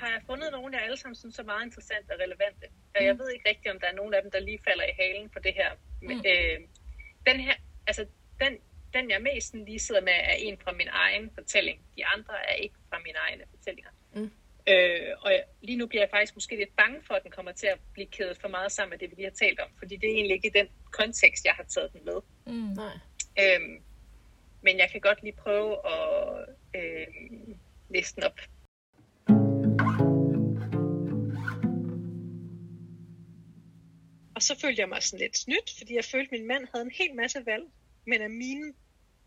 jeg har fundet nogle, jeg alle sammen synes er meget interessante og relevante. Og jeg ved ikke rigtigt, om der er nogen af dem, der lige falder i halen på det her. Men, øh, den her, altså den, den jeg mest sådan lige sidder med, er en fra min egen fortælling. De andre er ikke fra mine egne fortællinger. Mm. Øh, og jeg, lige nu bliver jeg faktisk måske lidt bange for, at den kommer til at blive kædet for meget sammen med det, vi lige har talt om. Fordi det er egentlig ikke i den kontekst, jeg har taget den med. Mm. Nej. Øhm, men jeg kan godt lige prøve at øh, læse den op. så følte jeg mig sådan lidt snydt, fordi jeg følte, at min mand havde en hel masse valg, men at mine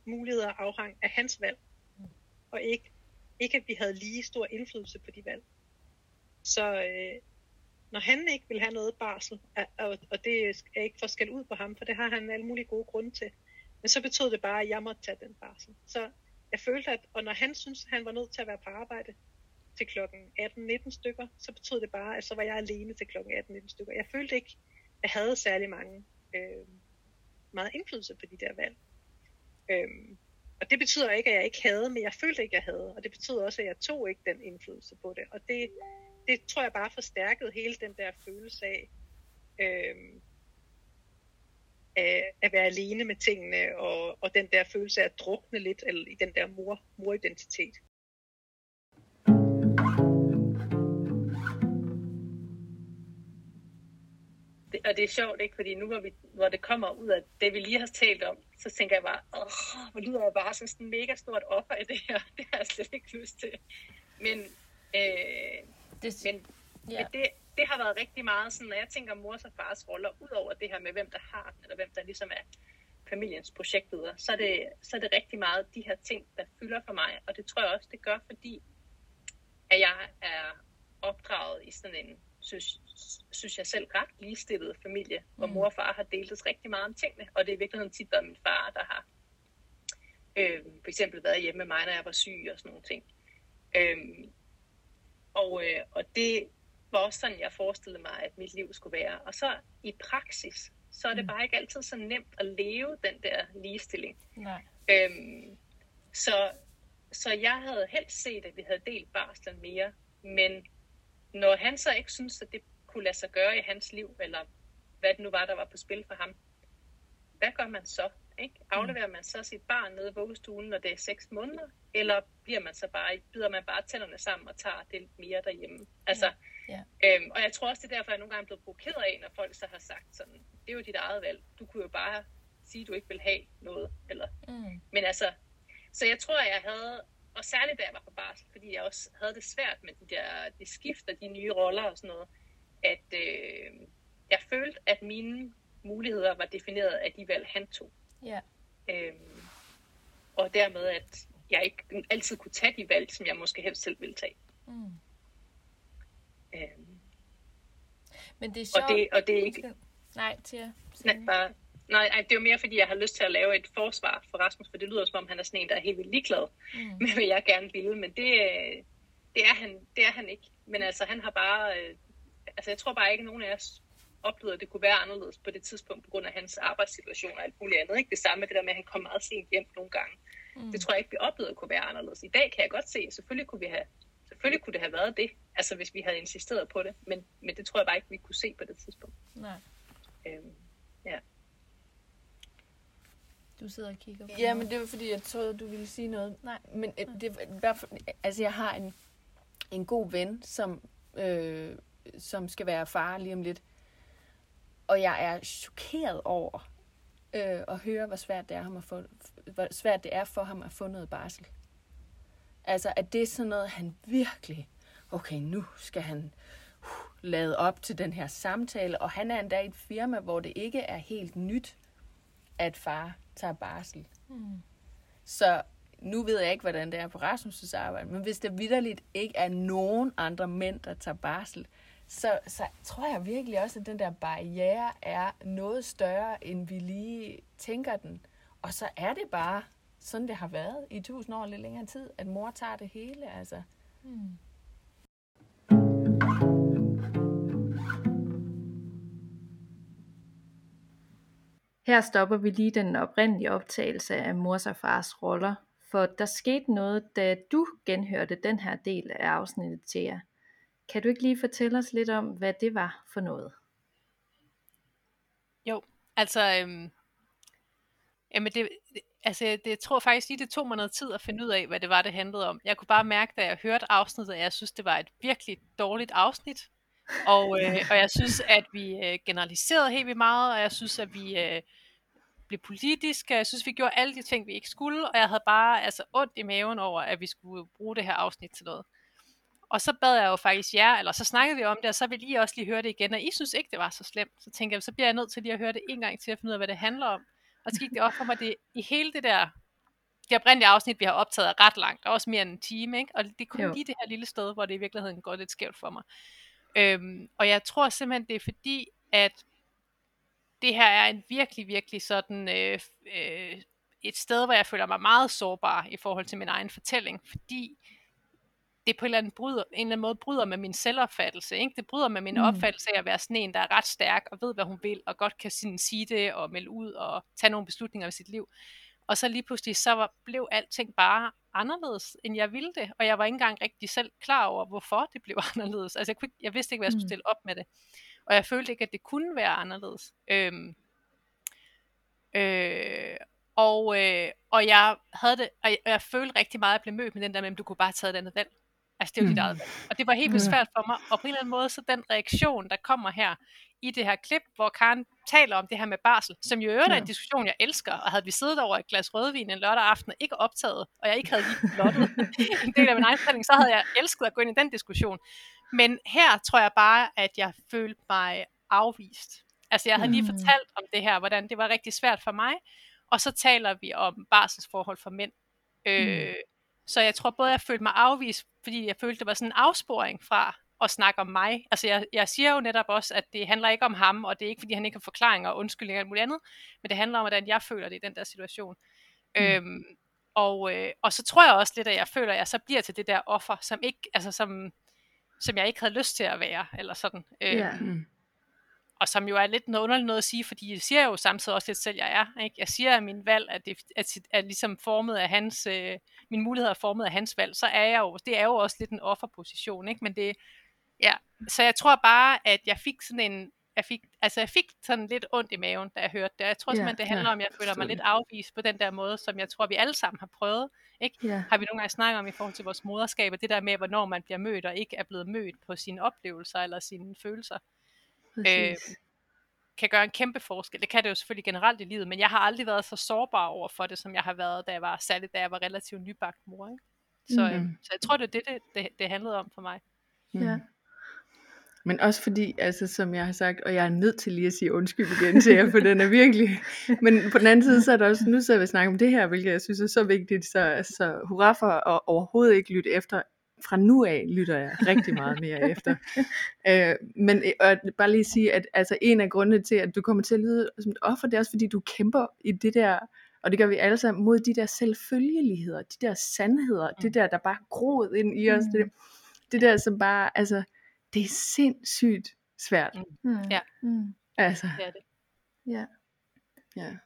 muligheder afhang af hans valg. Og ikke, ikke at vi havde lige stor indflydelse på de valg. Så øh, når han ikke vil have noget barsel, og, og det er ikke for skal ud på ham, for det har han alle mulige gode grunde til, men så betød det bare, at jeg måtte tage den barsel. Så jeg følte, at og når han synes, at han var nødt til at være på arbejde til klokken 18-19 stykker, så betød det bare, at så var jeg alene til klokken 18-19 stykker. Jeg følte ikke, havde særlig mange, øh, meget indflydelse på de der valg. Øhm, og det betyder ikke, at jeg ikke havde, men jeg følte ikke, at jeg havde. Og det betyder også, at jeg tog ikke den indflydelse på det. Og det, det tror jeg bare forstærkede hele den der følelse af, øhm, af at være alene med tingene, og, og den der følelse af at drukne lidt eller i den der mor, moridentitet. Det, og det er sjovt, ikke? Fordi nu, hvor, vi, hvor det kommer ud af det, vi lige har talt om, så tænker jeg bare, åh, hvor lyder jeg bare som sådan en mega stort offer i det her. Det har jeg slet ikke lyst til. Men, øh, Det, men ja. ja. det, det har været rigtig meget sådan, når jeg tænker mors og fars roller, ud over det her med, hvem der har den, eller hvem der ligesom er familiens projektleder, så er, det, så er det rigtig meget de her ting, der fylder for mig. Og det tror jeg også, det gør, fordi at jeg er opdraget i sådan en, synes, synes jeg selv, ret ligestillet familie, hvor Mm. mor og far har deltes rigtig meget om tingene. Og det er i virkeligheden tit været min far, der har øh, for eksempel været hjemme med mig, når jeg var syg og sådan nogle ting. Øh, og, øh, og det var også sådan, jeg forestillede mig, at mit liv skulle være. Og så i praksis, så er det Mm. bare ikke altid så nemt at leve den der ligestilling. Nej. Øhm, så, så jeg havde helst set, at vi havde delt barslen mere, men når han så ikke synes, at det kunne lade sig gøre i hans liv, eller hvad det nu var, der var på spil for ham, hvad gør man så? Ikke? Afleverer man så sit barn nede i vuggestuen, når det er 6 måneder, eller bliver man så bare, bider man bare tænderne sammen og tager det lidt mere derhjemme? Altså, Ja. Øhm, og jeg tror også, det er derfor, jeg nogle gange er blevet provokeret af, når folk så har sagt sådan, det er jo dit eget valg. Du kunne jo bare sige, at du ikke vil have noget. Eller, Mm. men altså, så jeg tror, jeg havde, og særligt da jeg var på barsel, fordi jeg også havde det svært med de der de skifter, de nye roller og sådan noget, at øh, jeg følte, at mine muligheder var defineret af de valg, han tog. Ja. Øhm, og dermed, at jeg ikke altid kunne tage de valg, som jeg måske helst selv ville tage. Mm. Øhm, Men det er og, sjovt. det, og det er ikke. Nej, Tia. Nej, bare, nej, ej, det er jo mere, fordi jeg har lyst til at lave et forsvar for Rasmus, for det lyder som om, han er sådan en, der er helt vildt ligeglad Mm. med, hvad jeg gerne ville, men det, øh, det, er han, det er han ikke. Men altså, han har bare, øh, altså jeg tror bare ikke, at nogen af os oplevede, at det kunne være anderledes på det tidspunkt, på grund af hans arbejdssituation og alt muligt andet. Ikke? Det samme med det der med, at han kom meget sent hjem nogle gange. Mm. Det tror jeg ikke, vi oplevede kunne være anderledes. I dag kan jeg godt se, at selvfølgelig kunne, vi have, selvfølgelig kunne det have været det, altså hvis vi havde insisteret på det, men, men det tror jeg bare ikke, vi kunne se på det tidspunkt. Nej. Øhm, Du sidder og kigger på Ja, men det var fordi, jeg troede, du ville sige noget. Nej. Men øh, det var i hvert fald, altså jeg har en, en god ven, som, øh, som skal være far lige om lidt. Og jeg er chokeret over øh, at høre, hvor svært det er ham at få, hvor svært det er for ham at få noget barsel. Altså, at det er sådan noget, han virkelig, okay, nu skal han uh, lade op til den her samtale, og han er endda i et firma, hvor det ikke er helt nyt, at far tager barsel. Mm. Så nu ved jeg ikke, hvordan det er på Rasmus' arbejde, men hvis der vidderligt ikke er nogen andre mænd, der tager barsel, så, så tror jeg virkelig også, at den der barriere er noget større, end vi lige tænker den. Og så er det bare sådan, det har været i tusind år lidt længere tid, at mor tager det hele. Altså. Mm. Her stopper vi lige den oprindelige optagelse af mors og fars roller, for der skete noget, da du genhørte den her del af afsnittet til jer. Kan du ikke lige fortælle os lidt om, hvad det var for noget? Jo, altså, øhm, jamen det, altså det, jeg tror faktisk lige, det tog mig noget tid at finde ud af, hvad det var, det handlede om. Jeg kunne bare mærke, da jeg hørte afsnittet, at jeg synes, det var et virkelig dårligt afsnit. Og, øh, og jeg synes, at vi øh, generaliserede helt vildt meget, og jeg synes, at vi øh, blev politiske. Jeg synes, vi gjorde alle de ting, vi ikke skulle, og jeg havde bare altså ondt i maven over, at vi skulle bruge det her afsnit til noget. Og så bad jeg jo faktisk jer, eller så snakkede vi om det, og så ville I også lige høre det igen, og I synes ikke, det var så slemt. Så tænkte jeg, så bliver jeg nødt til lige at høre det en gang til at finde ud af, hvad det handler om. Og så gik det op for mig, det i hele det der, det oprindelige afsnit, vi har optaget, er ret langt, er også mere end en time, ikke? og det er kun jo. lige det her lille sted, hvor det i virkeligheden går lidt skævt for mig. Øhm, og jeg tror simpelthen, det er fordi, at det her er en virkelig, virkelig sådan øh, øh, et sted, hvor jeg føler mig meget sårbar i forhold til min egen fortælling, fordi det på en eller anden, bryder, en eller anden måde bryder med min selvopfattelse. Ikke? Det bryder med min mm. opfattelse af at være sådan en, der er ret stærk og ved, hvad hun vil, og godt kan sådan sige det og melde ud og tage nogle beslutninger i sit liv. Og så lige pludselig, så var, blev alting bare anderledes, end jeg ville det. Og jeg var ikke engang rigtig selv klar over, hvorfor det blev anderledes. Altså jeg, kunne, jeg vidste ikke, hvad jeg skulle mm. stille op med det. Og jeg følte ikke, at det kunne være anderledes. Øhm, øh, og, øh, og jeg havde det, og jeg, og jeg følte rigtig meget, at jeg blev mødt med den der med, at du kunne bare have taget det andet valg. Altså det er jo mm. dit eget valg. Og det var helt vildt svært for mig. Og på en eller anden måde, så den reaktion, der kommer her i det her klip, hvor Karen taler om det her med barsel, som jo øvrigt er en diskussion, jeg elsker, og havde vi siddet over et glas rødvin en lørdag aften og ikke optaget, og jeg ikke havde lige blottet en del af min egen stilling, så havde jeg elsket at gå ind i den diskussion. Men her tror jeg bare, at jeg følte mig afvist. Altså jeg havde lige mm. fortalt om det her, hvordan det var rigtig svært for mig, og så taler vi om barselsforhold for mænd. Øh, mm. Så jeg tror både, jeg følte mig afvist, fordi jeg følte, det var sådan en afsporing fra at snakke om mig. Altså jeg, jeg siger jo netop også, at det handler ikke om ham, og det er ikke, fordi han ikke har forklaringer og undskyldninger og alt muligt andet, men det handler om, hvordan jeg føler det i den der situation. Mm. Øhm, og, øh, og så tror jeg også lidt, at jeg føler, at jeg så bliver til det der offer, som, ikke, altså som, som jeg ikke havde lyst til at være, eller sådan. Øhm, yeah. Og som jo er lidt noget underligt noget at sige, fordi jeg siger jo samtidig også lidt selv, jeg er. Ikke? Jeg siger, at min valg er, det, er, er ligesom formet af hans, øh, min mulighed er formet af hans valg, så er jeg jo, det er jo også lidt en offerposition, ikke? men det, ja, så jeg tror bare, at jeg fik sådan en, jeg fik, altså jeg fik sådan lidt ondt i maven, da jeg hørte det. Jeg tror simpelthen, yeah, det handler yeah, om, at jeg føler mig lidt afvist på den der måde, som jeg tror, vi alle sammen har prøvet. Ikke? Yeah. Har vi nogle gange snakket om i forhold til vores moderskab, og det der med, hvornår man bliver mødt og ikke er blevet mødt på sine oplevelser eller sine følelser. Øh, kan gøre en kæmpe forskel. Det kan det jo selvfølgelig generelt i livet, men jeg har aldrig været så sårbar over for det, som jeg har været, da jeg var, særligt da jeg var relativt nybagt mor. Ikke? Så, mm. så jeg tror, det er det, det, det, det handlede om for mig. Mm. Ja. Men også fordi, altså som jeg har sagt, og jeg er nødt til lige at sige undskyld igen til jer, for den er virkelig... Men på den anden side, så er der også, nu så vi snakke om det her, hvilket jeg synes er så vigtigt, så, så hurra for at overhovedet ikke lytte efter fra nu af lytter jeg rigtig meget mere efter. Øh, men øh, og bare lige sige, at altså, en af grundene til, at du kommer til at lyde som et offer, det er også fordi, du kæmper i det der, og det gør vi alle sammen, mod de der selvfølgeligheder, de der sandheder, mm. det der, der bare groet ind i os, mm. det, det der, som bare, altså, det er sindssygt svært. Mm. mm. Ja. Mm. Altså. Det er det. Ja. Ja.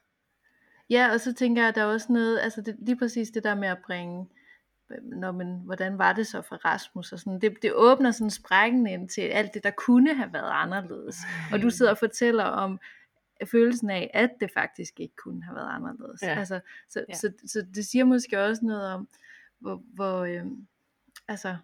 Ja, og så tænker jeg, at der er også noget, altså det, lige præcis det der med at bringe, når man, hvordan var det så for Rasmus? Og sådan, det, det åbner sådan sprækken ind til alt det, der kunne have været anderledes. Og du sidder og fortæller om følelsen af, at det faktisk ikke kunne have været anderledes. Ja. Altså, så, ja. så, så, så det siger måske også noget om, hvor, hvor øh, altså,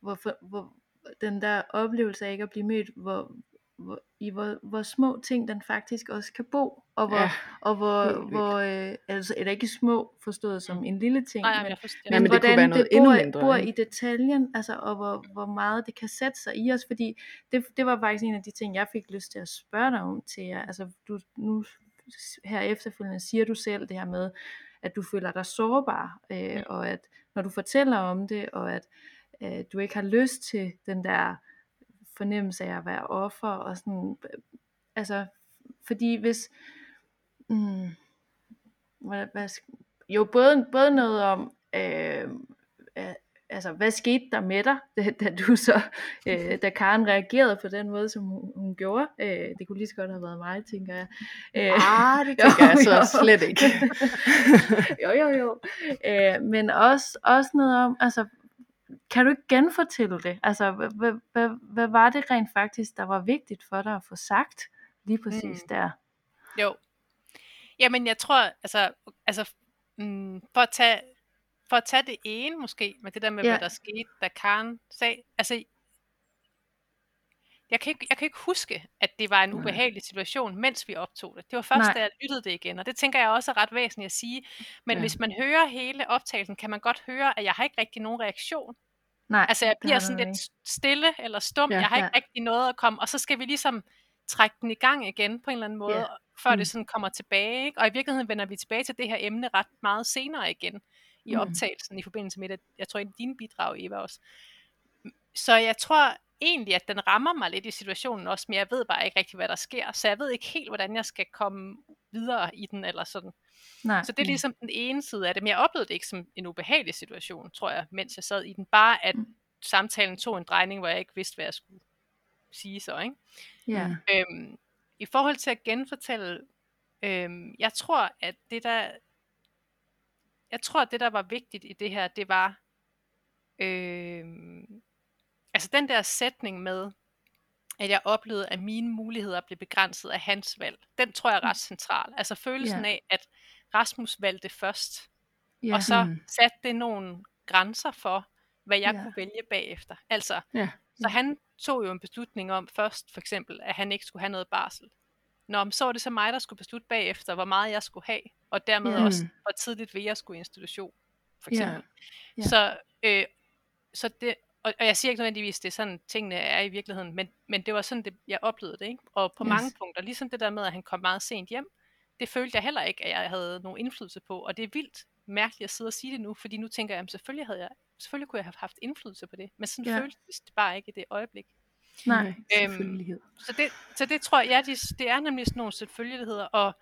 hvor, hvor, den der oplevelse af ikke at blive mødt, hvor, hvor, i hvor, hvor små ting den faktisk også kan bo, og hvor, ja, og hvor, hvor øh, altså er det ikke små forstået som en lille ting, Nej, men, men, men det hvordan det bor, mindre, bor i detaljen, altså, og hvor, hvor meget det kan sætte sig i os, fordi det, det var faktisk en af de ting, jeg fik lyst til at spørge dig om til jer, altså du nu her efterfølgende siger du selv det her med, at du føler dig sårbar, øh, mm. og at når du fortæller om det, og at øh, du ikke har lyst til den der fornemmelse af at være offer og sådan, altså, fordi hvis, mm, hvad, hvad, jo både, både noget om, øh, altså, hvad skete der med dig, da, du så, øh, da Karen reagerede på den måde, som hun, hun gjorde? Øh, det kunne lige så godt have været mig, tænker jeg. Øh, ah, det tænker jeg så slet ikke. jo, jo, jo. Øh, men også, også noget om, altså, kan du ikke genfortælle det? Altså, hvad, hvad, hvad var det rent faktisk, der var vigtigt for dig at få sagt lige præcis mm. der? Jo. Jamen, jeg tror, altså, altså mm, for, at tage, for at tage det ene måske, med det der med, ja. hvad der skete, da Karen sagde, altså, jeg kan, ikke, jeg kan ikke huske, at det var en ubehagelig situation, mens vi optog det. Det var først, Nej. da jeg lyttede det igen, og det tænker jeg også er ret væsentligt at sige. Men ja. hvis man hører hele optagelsen, kan man godt høre, at jeg har ikke rigtig nogen reaktion. Nej, altså jeg bliver sådan lidt stille eller stum, ja, jeg har ikke ja. rigtig noget at komme, og så skal vi ligesom trække den i gang igen på en eller anden måde, ja. før mm. det sådan kommer tilbage. Ikke? Og i virkeligheden vender vi tilbage til det her emne ret meget senere igen i mm. optagelsen i forbindelse med det. Jeg tror, er dine bidrag, Eva, også. Så jeg tror egentlig, at den rammer mig lidt i situationen også, men jeg ved bare ikke rigtig, hvad der sker. Så jeg ved ikke helt, hvordan jeg skal komme videre i den, eller sådan. Nej. Så det er ligesom den ene side af det, men jeg oplevede det ikke som en ubehagelig situation, tror jeg, mens jeg sad i den. Bare at mm. samtalen tog en drejning, hvor jeg ikke vidste, hvad jeg skulle sige så, ikke? Ja. Øhm, I forhold til at genfortælle, øhm, jeg tror, at det der, jeg tror, at det der var vigtigt i det her, det var, øhm, altså den der sætning med, at jeg oplevede, at mine muligheder blev begrænset af hans valg, den tror jeg er ret central. Altså følelsen ja. af, at Rasmus valgte først, ja. og så mm. satte det nogle grænser for, hvad jeg ja. kunne vælge bagefter. Altså, ja. så han tog jo en beslutning om først, for eksempel, at han ikke skulle have noget barsel. Nå, så var det så mig, der skulle beslutte bagefter, hvor meget jeg skulle have, og dermed mm. også, hvor tidligt vil jeg skulle i institution, for eksempel. Yeah. Yeah. Så, øh, så det, og, og jeg siger ikke nødvendigvis, det er sådan, tingene er i virkeligheden, men, men det var sådan, det, jeg oplevede det, ikke? Og på yes. mange punkter, ligesom det der med, at han kom meget sent hjem, det følte jeg heller ikke, at jeg havde nogen indflydelse på, og det er vildt mærkeligt at sidde og sige det nu, fordi nu tænker jeg, at selvfølgelig, havde jeg, selvfølgelig kunne jeg have haft indflydelse på det, men sådan ja. føltes det bare ikke i det øjeblik. Nej, øhm, selvfølgelighed. Så det, så det tror jeg, ja, det, det er nemlig sådan nogle selvfølgeligheder, og,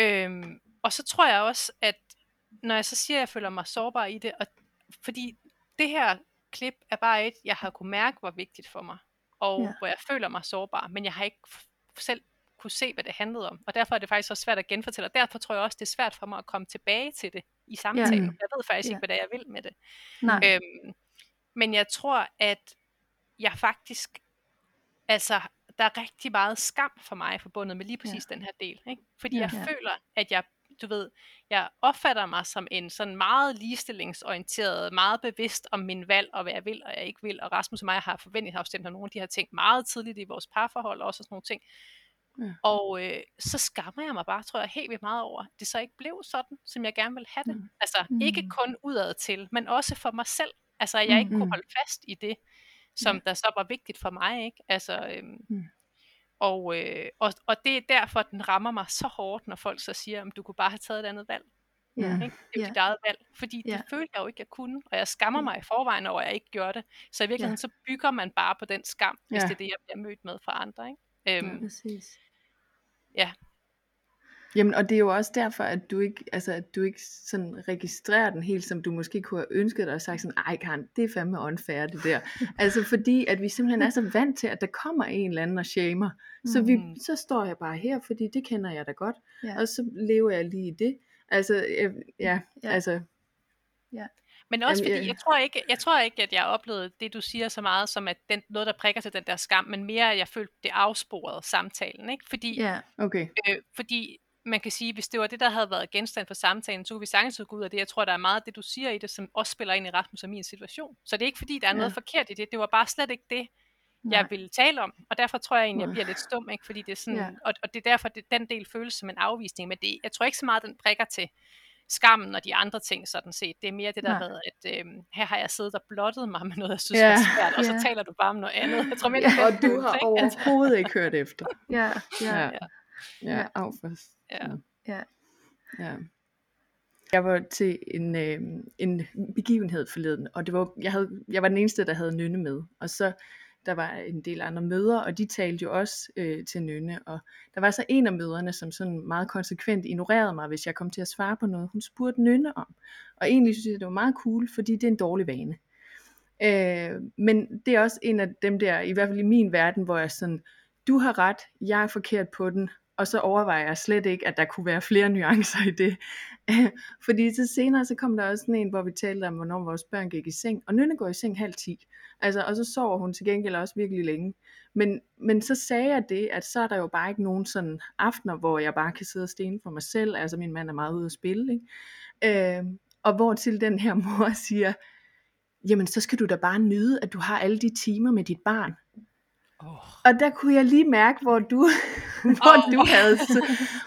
øhm, og så tror jeg også, at når jeg så siger, at jeg føler mig sårbar i det, og fordi det her klip er bare et, jeg har kunne mærke, hvor vigtigt for mig, og ja. hvor jeg føler mig sårbar, men jeg har ikke selv kunne se, hvad det handlede om. Og derfor er det faktisk også svært at genfortælle. Og derfor tror jeg også, det er svært for mig at komme tilbage til det i samtalen. Ja. Jeg ved faktisk ja. ikke, hvad det er, jeg vil med det. Nej. Øhm, men jeg tror, at jeg faktisk, altså, der er rigtig meget skam for mig forbundet med lige præcis ja. den her del. Ikke? Fordi ja. jeg ja. føler, at jeg, du ved, jeg opfatter mig som en sådan meget ligestillingsorienteret, meget bevidst om min valg og hvad jeg vil og jeg ikke vil. Og Rasmus og mig har forventningsafstemt om nogle af de her ting meget tidligt i vores parforhold og også sådan nogle ting. Ja. Og øh, så skammer jeg mig bare, tror jeg, helt vildt meget over, at det så ikke blev sådan, som jeg gerne vil have det. Mm. Altså mm. ikke kun udad til, men også for mig selv. Altså at jeg mm. ikke kunne holde fast i det, som ja. der så var vigtigt for mig. ikke. Altså, øhm, mm. Og, øh, og, og det er derfor, den rammer mig så hårdt, når folk så siger, at du kunne bare have taget et andet valg. Ja. Ikke? Det er ja. dit eget valg. Fordi ja. det følte jeg jo ikke, jeg kunne. Og jeg skammer mig i forvejen over, at jeg ikke gjorde det. Så i virkeligheden, ja. så bygger man bare på den skam, hvis ja. det er det, jeg bliver mødt med fra andre. Ikke? Øhm, ja, præcis. Ja. Jamen, og det er jo også derfor, at du ikke, altså, at du ikke sådan registrerer den helt, som du måske kunne have ønsket dig, og sagt sådan, ej Karen, det er fandme unfair det der. altså fordi, at vi simpelthen er så vant til, at der kommer en eller anden og shamer. Så, vi, mm. så står jeg bare her, fordi det kender jeg da godt. Ja. Og så lever jeg lige i det. Altså, ja, ja, altså. Ja. Men også Jamen, fordi, jeg tror, ikke, jeg tror ikke, at jeg oplevede det, du siger så meget, som at den, noget, der prikker til den der skam, men mere, at jeg følte, det afsporede samtalen. Ikke? Fordi, ja, okay. øh, fordi man kan sige, hvis det var det, der havde været genstand for samtalen, så kunne vi sagtens gå ud af det. Jeg tror, der er meget af det, du siger i det, som også spiller ind i Rasmus og min situation. Så det er ikke fordi, der er ja. noget forkert i det. Det var bare slet ikke det, jeg Nej. ville tale om. Og derfor tror jeg egentlig, jeg bliver lidt stum, ikke? fordi det er sådan, ja. og, og det er derfor, det, den del føles som en afvisning. Men det, jeg tror ikke så meget, den prikker til skammen og de andre ting sådan set. Det er mere det der med, at øh, her har jeg siddet og blottet mig med noget, jeg synes ja, er svært, og så taler du bare om noget andet. Jeg tror mere, ja, og du har overhovedet ikke hørt efter. Ja, ja, ja. Ja, ja. Affors. Ja. ja. ja. Jeg var til en, øh, en begivenhed forleden, og det var, jeg, havde, jeg var den eneste, der havde Nynne med. Og så der var en del andre møder, og de talte jo også øh, til Nynne, og der var så en af møderne, som sådan meget konsekvent ignorerede mig, hvis jeg kom til at svare på noget, hun spurgte Nynne om. Og egentlig synes jeg, det var meget cool, fordi det er en dårlig vane. Øh, men det er også en af dem der, i hvert fald i min verden, hvor jeg sådan, du har ret, jeg er forkert på den, og så overvejer jeg slet ikke, at der kunne være flere nuancer i det. Fordi så senere, så kom der også sådan en, hvor vi talte om, hvornår vores børn gik i seng, og Nynne går i seng halv ti. Altså, og så sover hun til gengæld også virkelig længe. Men, men så sagde jeg det, at så er der jo bare ikke nogen sådan aftener, hvor jeg bare kan sidde og stene for mig selv. Altså, min mand er meget ude at spille, ikke? Øh, og hvor til den her mor siger, jamen så skal du da bare nyde, at du har alle de timer med dit barn. Oh. Og der kunne jeg lige mærke, hvor du, hvor, oh. du havde,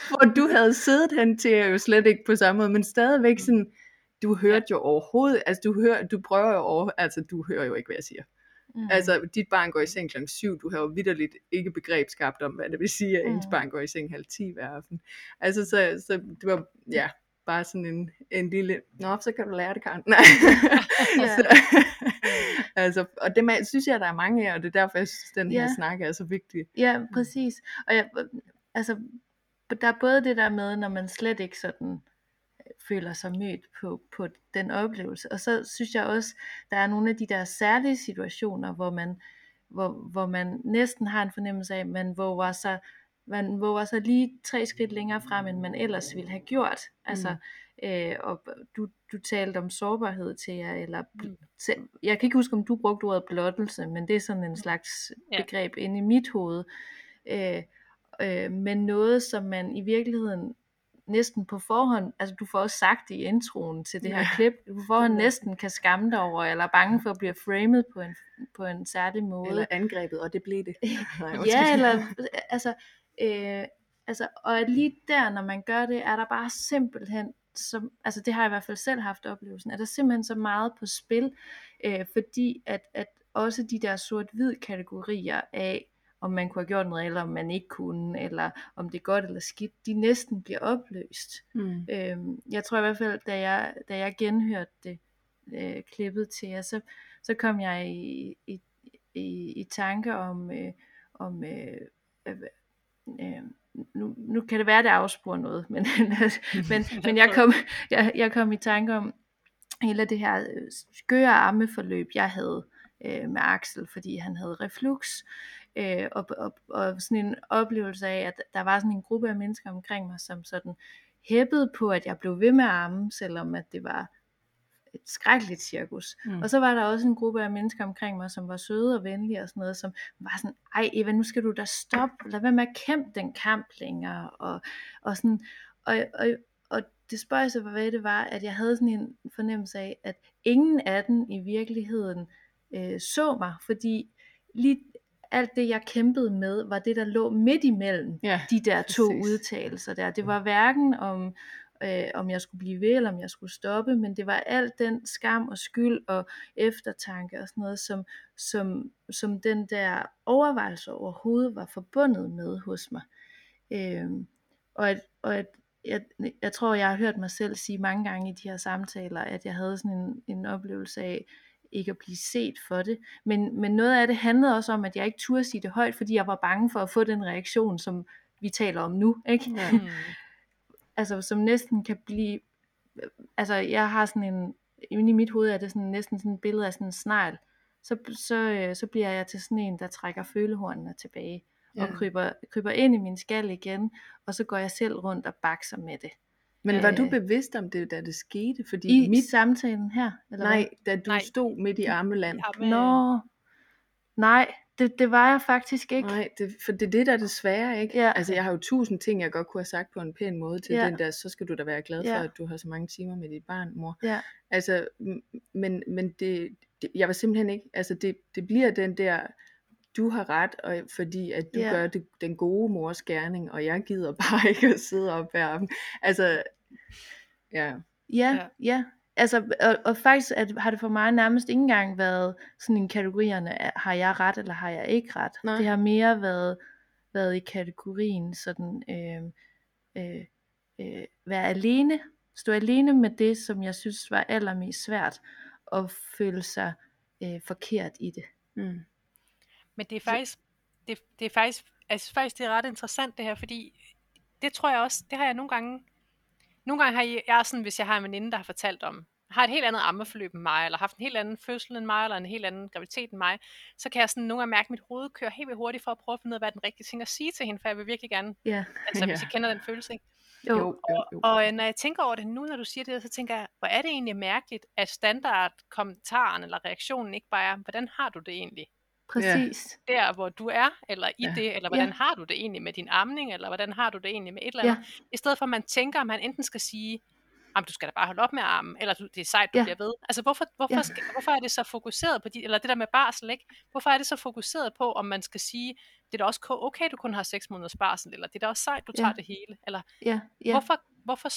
hvor du havde siddet hen til, jo slet ikke på samme måde, men stadigvæk sådan, du hørte jo overhovedet, altså du, hører, du prøver jo over, altså du hører jo ikke, hvad jeg siger. Mm. Altså, dit barn går i seng kl. 7, du har jo vidderligt ikke begrebskabt om, hvad det vil sige, at mm. ens barn går i seng halv 10 hver aften. Altså, så, så det var, ja, bare sådan en, en lille, nå, så kan du lære det, Karen. ja. så, altså, og det man, synes jeg, der er mange af, og det er derfor, jeg synes, den ja. her snak er så vigtig. Ja, præcis. Og jeg, altså, der er både det der med, når man slet ikke sådan øh, føler sig mødt på, på den oplevelse. Og så synes jeg også, der er nogle af de der særlige situationer, hvor man, hvor, hvor man næsten har en fornemmelse af, at man våger sig man våger sig lige tre skridt længere frem, end man ellers ville have gjort. Altså, mm. Øh, og du, du talte om sårbarhed til jer, eller mm. jeg kan ikke huske, om du brugte ordet blottelse, men det er sådan en slags ja. begreb inde i mit hoved. Øh, øh, men noget, som man i virkeligheden næsten på forhånd, altså du får også sagt i introen til det her ja. klip, du på forhånd næsten kan skamme dig over, eller er bange for at blive framed på en, på en særlig måde. Eller angrebet, og det blev det. Nej, ja, eller altså, Øh, altså, og lige der, når man gør det, er der bare simpelthen, som, altså det har jeg i hvert fald selv haft oplevelsen, er der simpelthen så meget på spil, øh, fordi at, at også de der sort-hvid kategorier af, om man kunne have gjort noget, eller om man ikke kunne, eller om det er godt eller skidt, de næsten bliver opløst. Mm. Øhm, jeg tror i hvert fald, da jeg, da jeg genhørte det øh, klippet til jer, så, så kom jeg i, i, i, i tanke om, øh, om øh, øh, nu, nu kan det være, det afsporer noget, men, men, men jeg, kom, jeg, jeg kom i tanke om hele det her øh, skøre armeforløb, jeg havde øh, med Axel, fordi han havde reflux, øh, og, og, og sådan en oplevelse af, at der var sådan en gruppe af mennesker omkring mig, som sådan hæppede på, at jeg blev ved med at arme, selvom at det var et skrækkeligt cirkus. Mm. Og så var der også en gruppe af mennesker omkring mig, som var søde og venlige og sådan noget, som var sådan, ej Eva, nu skal du da stoppe, lad være med at kæmpe den kamp længere, og, og sådan, og, og, og det spøjse var, hvad det var, at jeg havde sådan en fornemmelse af, at ingen af dem i virkeligheden øh, så mig, fordi lige alt det, jeg kæmpede med, var det, der lå midt imellem ja, de der to præcis. udtalelser der. Det var hverken om, øh, om jeg skulle blive ved, eller om jeg skulle stoppe, men det var alt den skam og skyld og eftertanke og sådan noget, som, som, som den der overvejelse overhovedet var forbundet med hos mig. Øh, og at, og at jeg, jeg tror, jeg har hørt mig selv sige mange gange i de her samtaler, at jeg havde sådan en, en oplevelse af, ikke at blive set for det. Men, men noget af det handlede også om, at jeg ikke turde sige det højt, fordi jeg var bange for at få den reaktion, som vi taler om nu. Ikke? Ja. Mm altså som næsten kan blive, altså jeg har sådan en, inde i mit hoved er det sådan næsten sådan et billede af sådan en snegl, så, så, øh, så bliver jeg til sådan en, der trækker følehornene tilbage, ja. og kryber, kryber ind i min skal igen, og så går jeg selv rundt og bakser med det. Men var du øh. bevidst om det, da det skete? Fordi I mit... samtalen her? Eller nej, hvad? da du nej. stod midt i Armeland. Nå, nej, det, det var jeg faktisk ikke. Nej, det, for det er det, der er det svære, ikke? Ja. Altså, jeg har jo tusind ting, jeg godt kunne have sagt på en pæn måde til ja. den der, så skal du da være glad for, ja. at du har så mange timer med dit barn, mor. Ja. Altså, men, men det, det, jeg var simpelthen ikke, altså det, det bliver den der, du har ret, og fordi at du ja. gør det, den gode mors gerning, og jeg gider bare ikke at sidde op hver aften. Altså, ja. Ja, ja, altså, og, og faktisk at, har det for mig nærmest ikke engang været sådan en kategorierne, har jeg ret eller har jeg ikke ret. Nej. Det har mere været, været i kategorien sådan, øh, øh, øh, være alene, stå alene med det, som jeg synes var allermest svært, og føle sig øh, forkert i det. Mm. Men det er faktisk, det, det er faktisk, altså faktisk det er ret interessant det her, fordi det tror jeg også, det har jeg nogle gange nogle gange har jeg, jeg sådan, hvis jeg har en veninde, der har fortalt om har et helt andet ammeforløb end mig, eller haft en helt anden fødsel end mig, eller en helt anden graviditet end mig, så kan jeg sådan nogle gange mærke, at mit hoved kører helt vildt hurtigt for at prøve at finde ud af, hvad er den rigtige ting at sige til hende, for jeg vil virkelig gerne, Ja. altså hvis Ja. I kender den følelse, ikke? Jo. Jo, jo, jo. Og øh, når jeg tænker over det nu, når du siger det, så tænker jeg, hvor er det egentlig mærkeligt, at standardkommentaren eller reaktionen ikke bare er, hvordan har du det egentlig? Præcis. Der, hvor du er, eller i Ja. det, eller hvordan har du det egentlig med din amning, eller hvordan har du det egentlig med et eller Ja. andet. I stedet for, at man tænker, at man enten skal sige, Jamen, du skal da bare holde op med armen, eller det er sejt, du Ja. bliver ved. Altså, hvorfor, hvorfor, Ja. skal, hvorfor er det så fokuseret på de, eller det der med barsel, ikke? Hvorfor er det så fokuseret på, om man skal sige, det er da også okay, du kun har 6 måneders barsel, eller det er da også sejt, du Ja. tager det hele, eller Ja. Ja. Hvorfor, hvorfor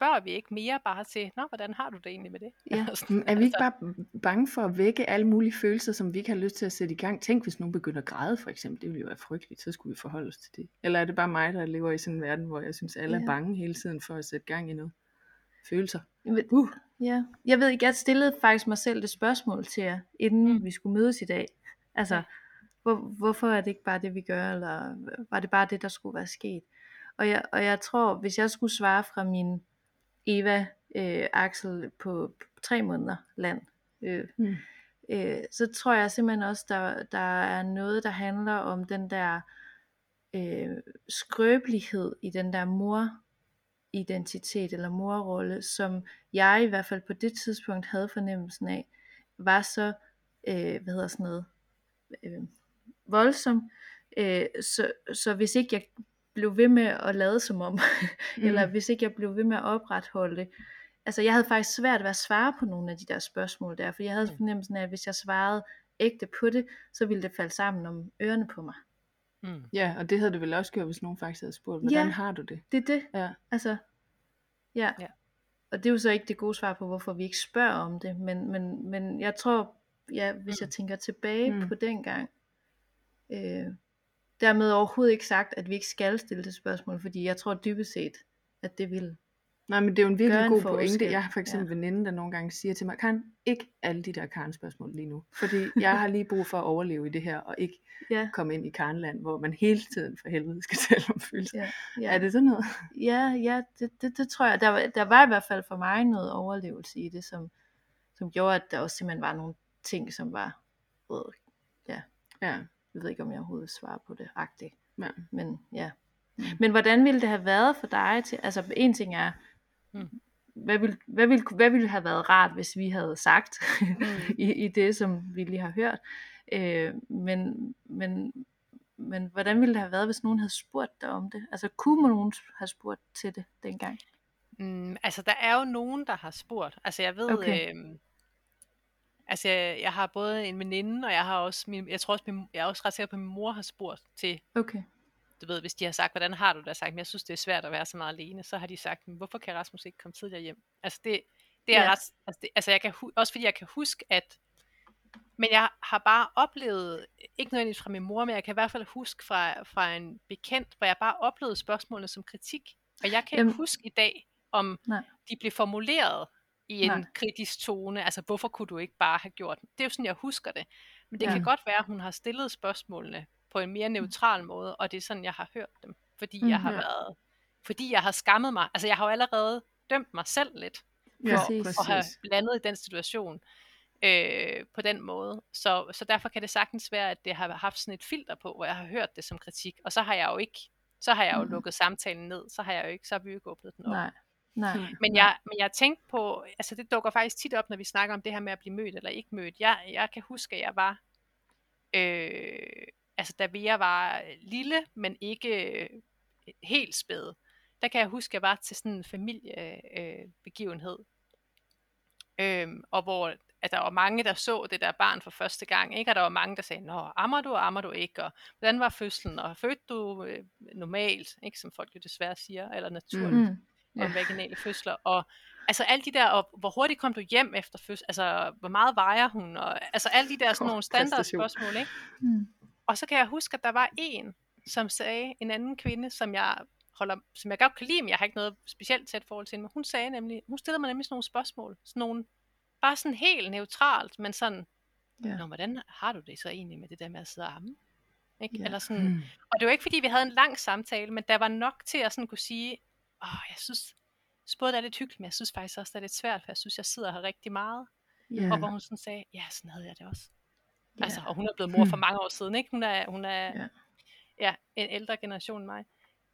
spørger vi ikke mere bare til, Nå, hvordan har du det egentlig med det? Ja. Sådan, er vi ikke altså, bare bange for at vække alle mulige følelser, som vi ikke har lyst til at sætte i gang? Tænk, hvis nogen begynder at græde, for eksempel. Det ville jo være frygteligt. Så skulle vi forholde os til det. Eller er det bare mig, der lever i sådan en verden, hvor jeg synes, alle er Ja. bange hele tiden for at sætte gang i noget? Følelser. Men- Ja, jeg ved ikke, jeg stillede faktisk mig selv det spørgsmål til jer, inden Mm. vi skulle mødes i dag. Altså, hvor, hvorfor er det ikke bare det, vi gør, eller var det bare det, der skulle være sket? Og jeg, og jeg tror, hvis jeg skulle svare fra min Eva øh, Axel på tre måneder land, øh, Mm. øh, så tror jeg simpelthen også, der, der er noget, der handler om den der øh, skrøbelighed i den der mor identitet eller morrolle, som jeg i hvert fald på det tidspunkt havde fornemmelsen af, var så, øh, hvad hedder sådan noget, øh, voldsom, øh, så, så hvis ikke jeg blev ved med at lade som om, mm. eller hvis ikke jeg blev ved med at opretholde, altså jeg havde faktisk svært ved at svare på nogle af de der spørgsmål der, for jeg havde Mm. fornemmelsen af, at hvis jeg svarede ægte på det, så ville det falde sammen om ørerne på mig. mm. Ja, og det havde det vel også gjort, hvis nogen faktisk havde spurgt, hvordan Ja. har du det? Det er det. Ja. Altså, ja. Ja. Og det er jo så ikke det gode svar på, hvorfor vi ikke spørger om det, men, men, men jeg tror, ja, hvis Mm. jeg tænker tilbage Mm. på den gang, øh, dermed overhovedet ikke sagt, at vi ikke skal stille det spørgsmål, fordi jeg tror dybest set, at det vil. Nej, men det er jo en virkelig en god pointe. Jeg har for eksempel ja. veninder, der nogle gange siger til mig, kan ikke alle de der Karen-spørgsmål lige nu. Fordi jeg har lige brug for at overleve i det her, og ikke Ja, komme ind i Karenland, hvor man hele tiden for helvede skal tale om følelser. ja, Ja. Er ja, det sådan noget? ja, ja det, det, det tror jeg. Der, var- der var i hvert fald for mig noget overlevelse i det, som, som gjorde, at der også simpelthen var nogle ting, som var, øh, Ja. Jeg ved ikke, om jeg overhovedet svarer på det, agtigt. ja. Men ja. Mm. Men hvordan ville det have været for dig til, altså en ting er, Mm. hvad, ville, hvad, ville, hvad ville have været rart, hvis vi havde sagt Mm. i, i det, som vi lige har hørt. Øh, men, men, men hvordan ville det have været, hvis nogen havde spurgt dig om det? Altså kunne nogen have spurgt til det dengang? Mm, altså, der er jo nogen, der har spurgt. Altså, jeg ved, Okay. øhm, altså, jeg, jeg har både en veninde, og jeg har også, min, jeg tror også, min, jeg er også ret sikker på, at min mor har spurgt til, Okay. du ved, hvis de har sagt, hvordan har du det, sagt, men jeg synes, det er svært at være så meget alene, så har de sagt, "Men hvorfor kan Rasmus ikke komme tidligere hjem? Altså, det, det er Ja. ret, altså, det, altså jeg kan, også fordi jeg kan huske, at, men jeg har bare oplevet, ikke nødvendigvis fra min mor, men jeg kan i hvert fald huske fra, fra en bekendt, hvor jeg bare oplevede spørgsmålene som kritik. Og jeg kan Jamen- ikke huske i dag, om Nej. de blev formuleret i en Nej. Kritisk tone. Altså, hvorfor kunne du ikke bare have gjort det? Det er jo sådan, jeg husker det. Men det Ja. kan godt være, at hun har stillet spørgsmålene på en mere neutral måde, og det er sådan, jeg har hørt dem. Fordi jeg har Mhm. været, fordi jeg har skammet mig. Altså, jeg har jo allerede dømt mig selv lidt Ja, Præcis. at have blandet i den situation øh, på den måde. Så, så derfor kan det sagtens være, at det har haft sådan et filter på, hvor jeg har hørt det som kritik. Og så har jeg jo ikke, så har jeg jo Mhm. lukket samtalen ned. Så har jeg jo ikke, så har vi jo ikke åbnet den op. Nej. Nej. Men jeg, men jeg tænkte på, altså det dukker faktisk tit op, når vi snakker om det her med at blive mødt eller ikke mødt. Jeg, jeg kan huske, at jeg var, øh, altså da Vera var lille, men ikke øh, helt spæd, der kan jeg huske, at jeg var til sådan en familiebegivenhed. Øh, begivenhed. øhm, og hvor at der var mange, der så det der barn for første gang, ikke? og der var mange, der sagde, Nå, ammer du, og ammer du ikke, og hvordan var fødslen, og fødte du øh, normalt, ikke? som folk jo desværre siger, eller naturligt Mm. Ja. Om vaginale fødsler, og altså alle de der, og hvor hurtigt kom du hjem efter fødsel, altså hvor meget vejer hun, og altså alle de der sådan nogle præstation. standardspørgsmål, ikke? Mm. Og så kan jeg huske, at der var en, som sagde, en anden kvinde, som jeg holder, som jeg godt kan lide, men jeg har ikke noget specielt tæt forhold til hende, men hun sagde nemlig, hun stillede mig nemlig sådan nogle spørgsmål, sådan nogle, bare sådan helt neutralt, men sådan, Ja. Nå, hvordan har du det så egentlig med det der med at sidde og amme? Ikke? Ja. Eller sådan, Mm. og det var ikke fordi, vi havde en lang samtale, men der var nok til at sådan kunne sige, åh, jeg synes, synes både det er lidt hyggeligt, men jeg synes faktisk også, det er lidt svært, for jeg synes, jeg sidder her rigtig meget. Ja. Og hvor hun sådan sagde, ja, sådan havde jeg det også. Ja. Altså, og hun er blevet mor for mange år siden, ikke? Hun er, hun er Ja. ja. En ældre generation end mig.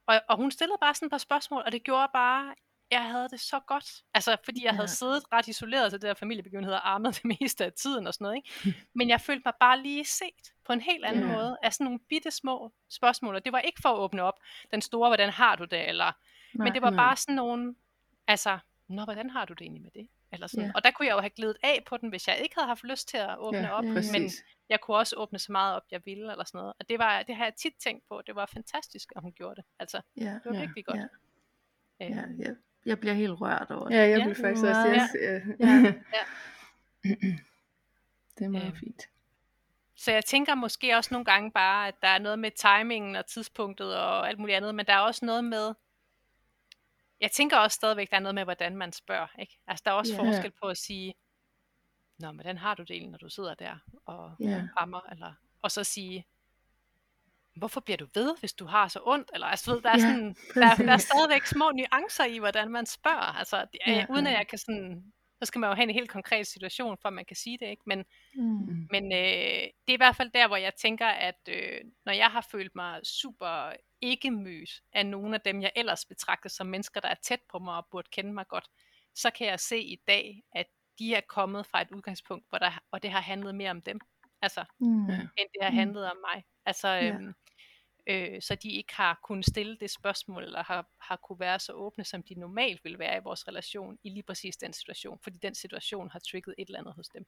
Og, og hun stillede bare sådan et par spørgsmål, og det gjorde bare, jeg havde det så godt. Altså, fordi jeg havde Ja. siddet ret isoleret til det der familiebegivenhed og armet det meste af tiden og sådan noget, ikke? Men jeg følte mig bare lige set på en helt anden Ja. måde af sådan nogle bitte små spørgsmål. Og det var ikke for at åbne op den store, hvordan har du det, eller Nej. men det var nej. bare sådan nogle, altså, nå, hvordan har du det egentlig med det? Eller sådan. Ja. Og der kunne jeg jo have glædet af på den, hvis jeg ikke havde haft lyst til at åbne ja, op. ja, ja. præcis. Men jeg kunne også åbne så meget op, jeg ville, eller sådan noget. Og det, var, det har jeg tit tænkt på. Det var fantastisk, at hun gjorde det. Altså, Ja. det var Ja. virkelig godt. Ja. Øh, Ja, jeg, jeg bliver helt rørt over det. Ja, jeg Ja. blev faktisk Ja. også... Jeg, Ja. ja. Ja. det er meget Øhm. fint. Så jeg tænker måske også nogle gange bare, at der er noget med timingen og tidspunktet og alt muligt andet, men der er også noget med, jeg tænker også stadigvæk, der er noget med, hvordan man spørger. Ikke? Altså der er også Ja. forskel på at sige, Nå, men hvordan har du det egentlig, når du sidder der og Ja. rammer, eller, og så sige, hvorfor bliver du ved, hvis du har så ondt? Eller, altså, ved, der, er Ja, sådan, der, er- der er stadigvæk små nuancer i, hvordan man spørger. Altså, det ja. uden at jeg kan sådan, så skal man jo have en helt konkret situation, for at man kan sige det, ikke? Men, Mm. men øh, det er i hvert fald der, hvor jeg tænker, at øh, når jeg har følt mig super ikke mødt af nogle af dem, jeg ellers betragter som mennesker, der er tæt på mig og burde kende mig godt, så kan jeg se i dag, at de er kommet fra et udgangspunkt, hvor der, og det har handlet mere om dem, altså, Mm. End det har Mm. handlet om mig. Altså, Ja. øhm, øh, så de ikke har kunnet stille det spørgsmål, eller har, har kunne være så åbne, som de normalt vil være i vores relation, i lige præcis den situation, fordi den situation har trigget et eller andet hos dem.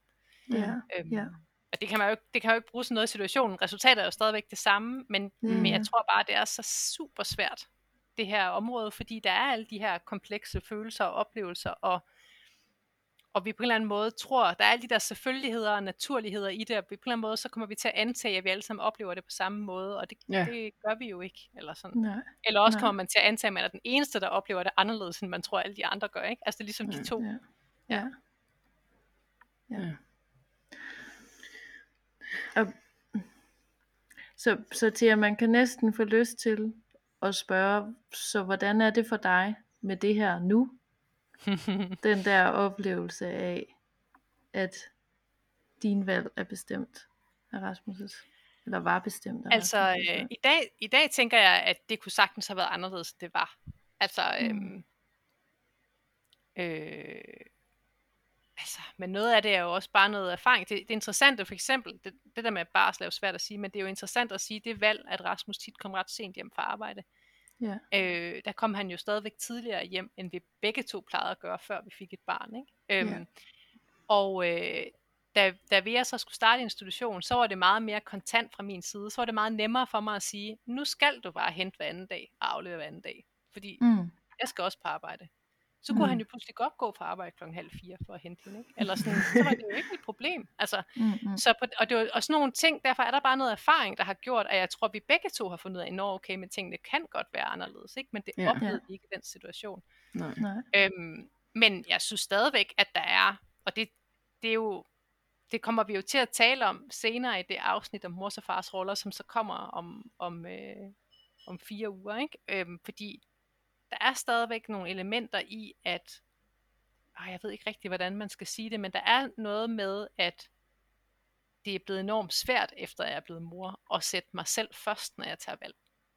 Ja. Øhm, Ja. Og det kan, man jo ikke, det kan jo ikke bruge sådan noget i situationen. Resultatet er jo stadigvæk det samme, men, Ja, men jeg tror bare, det er så super svært, det her område, fordi der er alle de her komplekse følelser og oplevelser, og, og vi på en eller anden måde tror, der er alle de der selvfølgeligheder og naturligheder i det, og vi på en eller anden måde, så kommer vi til at antage, at vi alle sammen oplever det på samme måde, og det, Ja. det gør vi jo ikke. Eller, sådan. Nej. eller også Nej. kommer man til at antage, at man er den eneste, der oplever det anderledes, end man tror, alle de andre gør. Ikke? Altså det er ligesom Ja. de to. Ja. Ja. Ja. Ja. Og, så, så til at man kan næsten få lyst til at spørge, så hvordan er det for dig med det her nu? Den der oplevelse af, at din valg er bestemt af Rasmus' eller var bestemt af Altså, øh, i, dag, i dag tænker jeg, at det kunne sagtens have været anderledes, end det var. Altså, Mm. øhm, øh, altså, men noget af det er jo også bare noget erfaring. Det, det interessante for eksempel, det, det der med barsel er jo svært at sige, men det er jo interessant at sige, det valg, at Rasmus tit kom ret sent hjem fra arbejde. Ja. Øh, der kom han jo stadigvæk tidligere hjem, end vi begge to plejede at gøre, før vi fik et barn. Ikke? Øhm, Ja. Og øh, da, da vi så skulle starte institution, så var det meget mere kontant fra min side. Så var det meget nemmere for mig at sige, nu skal du bare hente hver anden dag og aflevere hver anden dag. Fordi Mm. jeg skal også på arbejde. Så kunne Mm. han jo pludselig godt gå fra arbejde klokken halv fire for at hente hende. Ikke? Eller sådan, så var det jo ikke et problem. Altså, Mm, mm. så på, og, det var, og sådan nogle ting, derfor er der bare noget erfaring, der har gjort, at jeg tror, at vi begge to har fundet ud af, at okay, men tingene kan godt være anderledes, ikke? men det Ja. oplevede Ja. vi ikke i den situation. Nej. Nej. Øhm, men jeg synes stadigvæk, at der er, og det, det er jo, det kommer vi jo til at tale om senere i det afsnit om mors og fars roller, som så kommer om, om, øh, om fire uger, ikke? Øhm, fordi der er stadigvæk nogle elementer i, at, øh, jeg ved ikke rigtig, hvordan man skal sige det, men der er noget med, at det er blevet enormt svært, efter jeg er blevet mor, at sætte mig selv først, når jeg tager valg.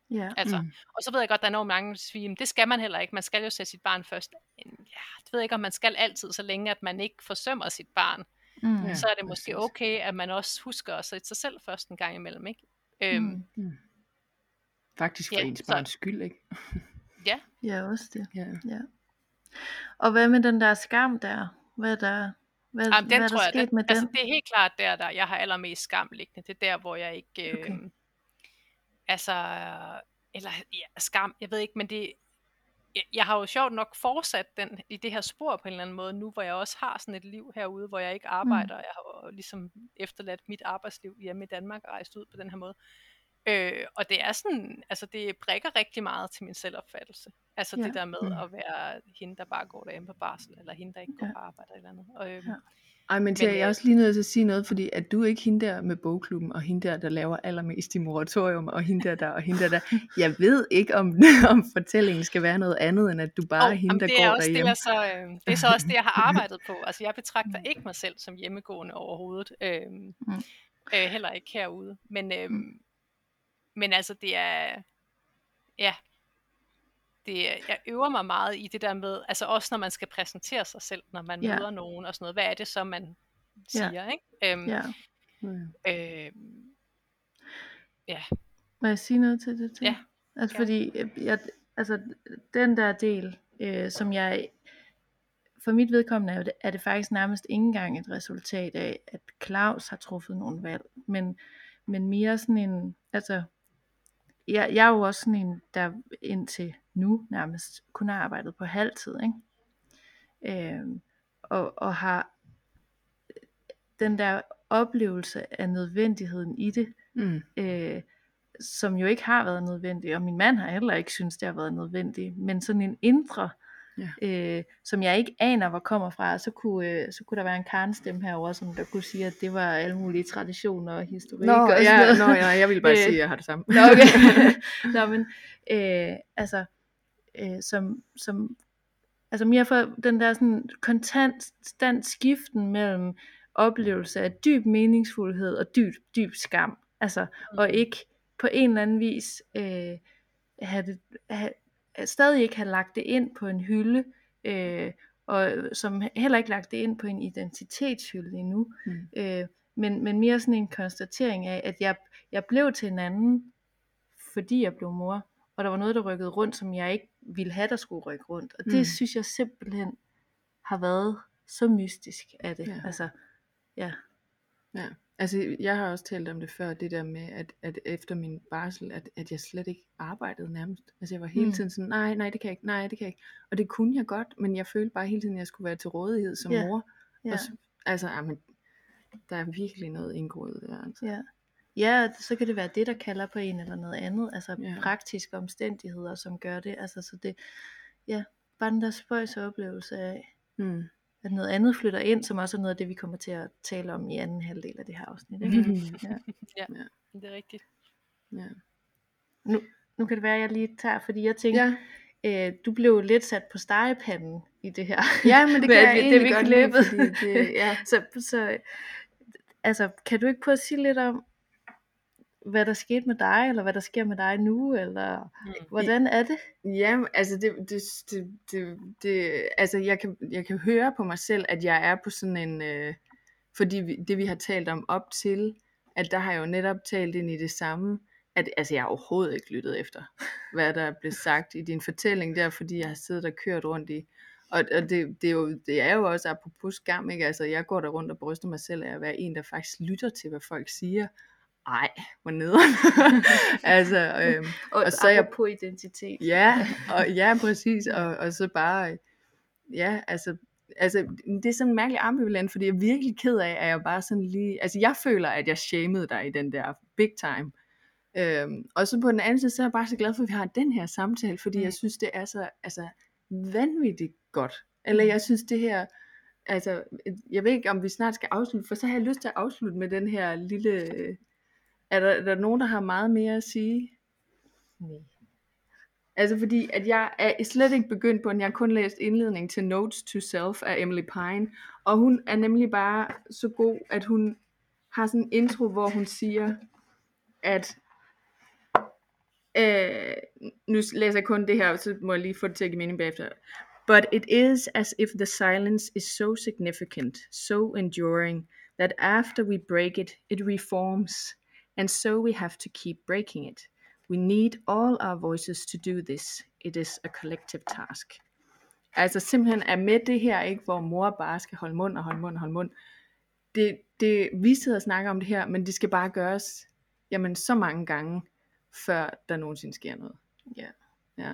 Ja. Altså, Mm. mm. Og så ved jeg godt, der er enormt mange, der siger, "Men det skal man heller ikke. Man skal jo sætte sit barn først. Men Ja, det ved jeg ikke, om man skal altid, så længe at man ikke forsømmer sit barn. Mm. Ja. så er det måske præcis. okay, at man også husker at sætte sig selv først en gang imellem. Ikke? Øhm, Mm. Faktisk for Ja, ens så- barns skyld, ikke? Ja, også det. Ja. Ja. Og hvad med den der skam der? Hvad er der, hvad, Jamen, den hvad er der tror jeg, sket den, med altså, den? det er helt klart der, der jeg har allermest skam liggende. Det er der, hvor jeg ikke... Øh, Okay. Altså, eller ja, skam, jeg ved ikke, men det... Jeg, jeg har jo sjovt nok fortsat den, i det her spor på en eller anden måde nu, hvor jeg også har sådan et liv herude, hvor jeg ikke arbejder. Mm. Jeg har jo ligesom efterladt mit arbejdsliv hjemme i Danmark og rejst ud på den her måde. Øh, og det er sådan, altså det brækker rigtig meget til min selvopfattelse. Altså Ja. det der med Mm. at være hende, der bare går derhjemme på barsel, eller hende, der ikke går Ja. på arbejde eller andet. Og, øhm, Ja. Ej, men, men jeg er også lige nødt til at sige noget, fordi at du er ikke hende der med bogklubben, og hende der, der laver allermest i moratorium, og hende der, der, og hende der, der. Jeg ved ikke, om, om fortællingen skal være noget andet, end at du bare oh, er hende, der det går er også derhjemme. Det er, så, øh, det er så også det, jeg har arbejdet på. Altså, jeg betragter ikke mig selv som hjemmegående overhovedet. Øh, mm. øh, heller ikke herude. Men, øh, mm. Men altså, det er... Ja, det, jeg øver mig meget i det der med, altså også når man skal præsentere sig selv, når man ja. møder nogen og sådan noget. Hvad er det så, man siger, ja. ikke? Øhm, ja. Øh, ja. Må jeg sige noget til det? Til? Ja. Altså ja. fordi, jeg, altså den der del, øh, som jeg, for mit vedkommende er det, er det faktisk nærmest ikke engang et resultat af, at Claus har truffet nogle valg, men, men mere sådan en, altså, jeg, jeg er jo også sådan en, der indtil nu nærmest kun har arbejdet på halvtid, ikke? Øh, og, og har den der oplevelse af nødvendigheden i det, mm. øh, som jo ikke har været nødvendig, og min mand har heller ikke synes det har været nødvendigt, men sådan en indre, ja. øh, som jeg ikke aner, hvor kommer fra, så kunne, øh, så kunne der være en karnstemme herover, som der kunne sige, at det var alle mulige traditioner og historik. Nå, og sådan ja, noget. nå, ja, jeg vil bare sige, at jeg har det samme. Nå, okay. nå, men øh, altså, øh, som, som altså mere for den der sådan konstant skiften mellem oplevelse af dyb meningsfuldhed og dyb, dyb skam. Altså, mm. og ikke på en eller anden vis øh, have det, have, stadig ikke have lagt det ind på en hylde, øh, og som heller ikke lagt det ind på en identitetshylde endnu. Mm. Øh, men, men mere sådan en konstatering af, at jeg, jeg blev til en anden, fordi jeg blev mor. Og der var noget, der rykkede rundt, som jeg ikke ville have, der skulle rykke rundt. Og det mm. synes jeg simpelthen har været så mystisk af det. Ja. Altså, ja. Ja, altså jeg har også talt om det før, det der med, at, at efter min barsel, at, at jeg slet ikke arbejdede nærmest. Altså jeg var hele mm. tiden sådan, nej, nej, det kan jeg ikke, nej, det kan jeg ikke. Og det kunne jeg godt, men jeg følte bare hele tiden, at jeg skulle være til rådighed som ja. mor. Ja. Og så, altså, jamen, der er virkelig noget indgroet der. Altså. Ja. Ja, så kan det være det, der kalder på en eller noget andet. Altså ja. praktiske omstændigheder, som gør det. Altså så det, ja, bare den der spøjs oplevelse af, mm. At noget andet flytter ind, som også er noget af det, vi kommer til at tale om i anden halvdel af det her afsnit. Ikke? ja. ja, det er rigtigt. Ja. Nu, nu kan det være, at jeg lige tager, fordi jeg tænker, ja. øh, du blev lidt sat på stegepanden i det her. Ja, men det kan jeg det, det, vi godt lide, det, ja. så, så altså, kan du ikke prøve at sige lidt om, hvad der skete med dig, eller hvad der sker med dig nu, eller mm. hvordan er det? Ja, altså det, det, det, det, det altså jeg kan, jeg kan høre på mig selv, at jeg er på sådan en, øh, fordi vi, det vi har talt om op til, at der har jeg jo netop talt ind i det samme, at altså jeg har overhovedet ikke lyttet efter, hvad der er blevet sagt i din fortælling der, fordi jeg har siddet og kørt rundt i, og, og det, det, er jo, det er jo også apropos skam, ikke? Altså, jeg går der rundt og bryster mig selv af at være en, der faktisk lytter til, hvad folk siger, ej, hvor nederen. altså, øhm, og, og så er jeg på identitet. Ja, og, ja, præcis. Og, og så bare, ja, altså, altså, det er sådan mærkeligt ambivalent, fordi jeg er virkelig ked af, at jeg bare sådan lige, altså jeg føler, at jeg shamede dig i den der big time. Øhm, og så på den anden side, så er jeg bare så glad for, at vi har den her samtale, fordi mm. jeg synes, det er så altså, vanvittigt godt. Eller mm. jeg synes, det her, altså, jeg ved ikke, om vi snart skal afslutte, for så har jeg lyst til at afslutte med den her lille er der, er der nogen, der har meget mere at sige? Nej. Altså fordi, at jeg er slet ikke begyndt på den. Jeg har kun læst indledning til Notes to Self af Emily Pine. Og hun er nemlig bare så god, at hun har sådan en intro, hvor hun siger, at øh, nu læser jeg kun det her, så må jeg lige få det til at give mening bagefter. But it is as if the silence is so significant, so enduring, that after we break it, it reforms and so we have to keep breaking it. We need all our voices to do this. It is a collective task. Altså simpelthen er med det her, ikke, hvor mor bare skal holde mund og holde mund og holde mund. Det, det, vi sidder og snakker om det her, men det skal bare gøres jamen, så mange gange, før der nogensinde sker noget. Ja. ja.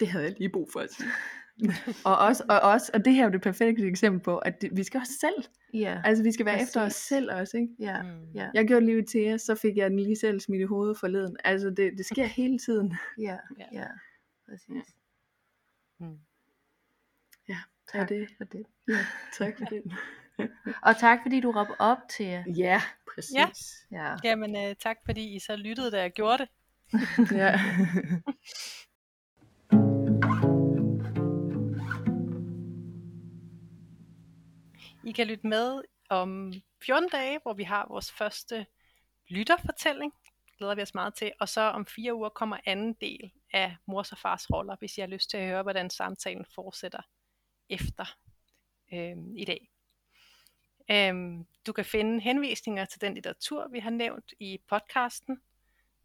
Det havde jeg lige brug for sige. og, også, og, også, og det her er jo det perfekte eksempel på, at det, vi skal også selv. Ja, altså vi skal være præcis. efter os selv også, ikke? Ja, mm. ja. Jeg gjorde lige til jer, så fik jeg den lige selv smidt i hovedet forleden. Altså det, det sker hele tiden. Ja, ja, ja. præcis. Ja. Mm. Ja, tak det. for det. Ja, tak for det. Og tak fordi du råbte op til jer. Ja, præcis. Ja. Ja. Jamen, øh, tak fordi I så lyttede, da jeg gjorde det. ja. I kan lytte med om 14 dage, hvor vi har vores første lytterfortælling. Glæder vi os meget til. Og så om fire uger kommer anden del af mors og fars roller, hvis I har lyst til at høre, hvordan samtalen fortsætter efter øhm, i dag. Øhm, du kan finde henvisninger til den litteratur, vi har nævnt i podcasten,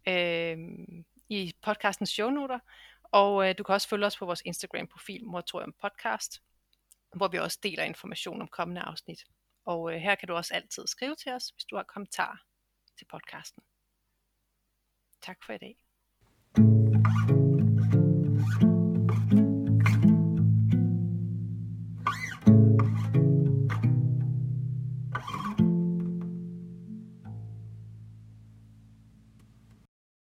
øhm, i podcastens shownoter, og øh, du kan også følge os på vores Instagram-profil, Moratorium Podcast, hvor vi også deler information om kommende afsnit. Og øh, her kan du også altid skrive til os, hvis du har kommentarer til podcasten. Tak for i dag.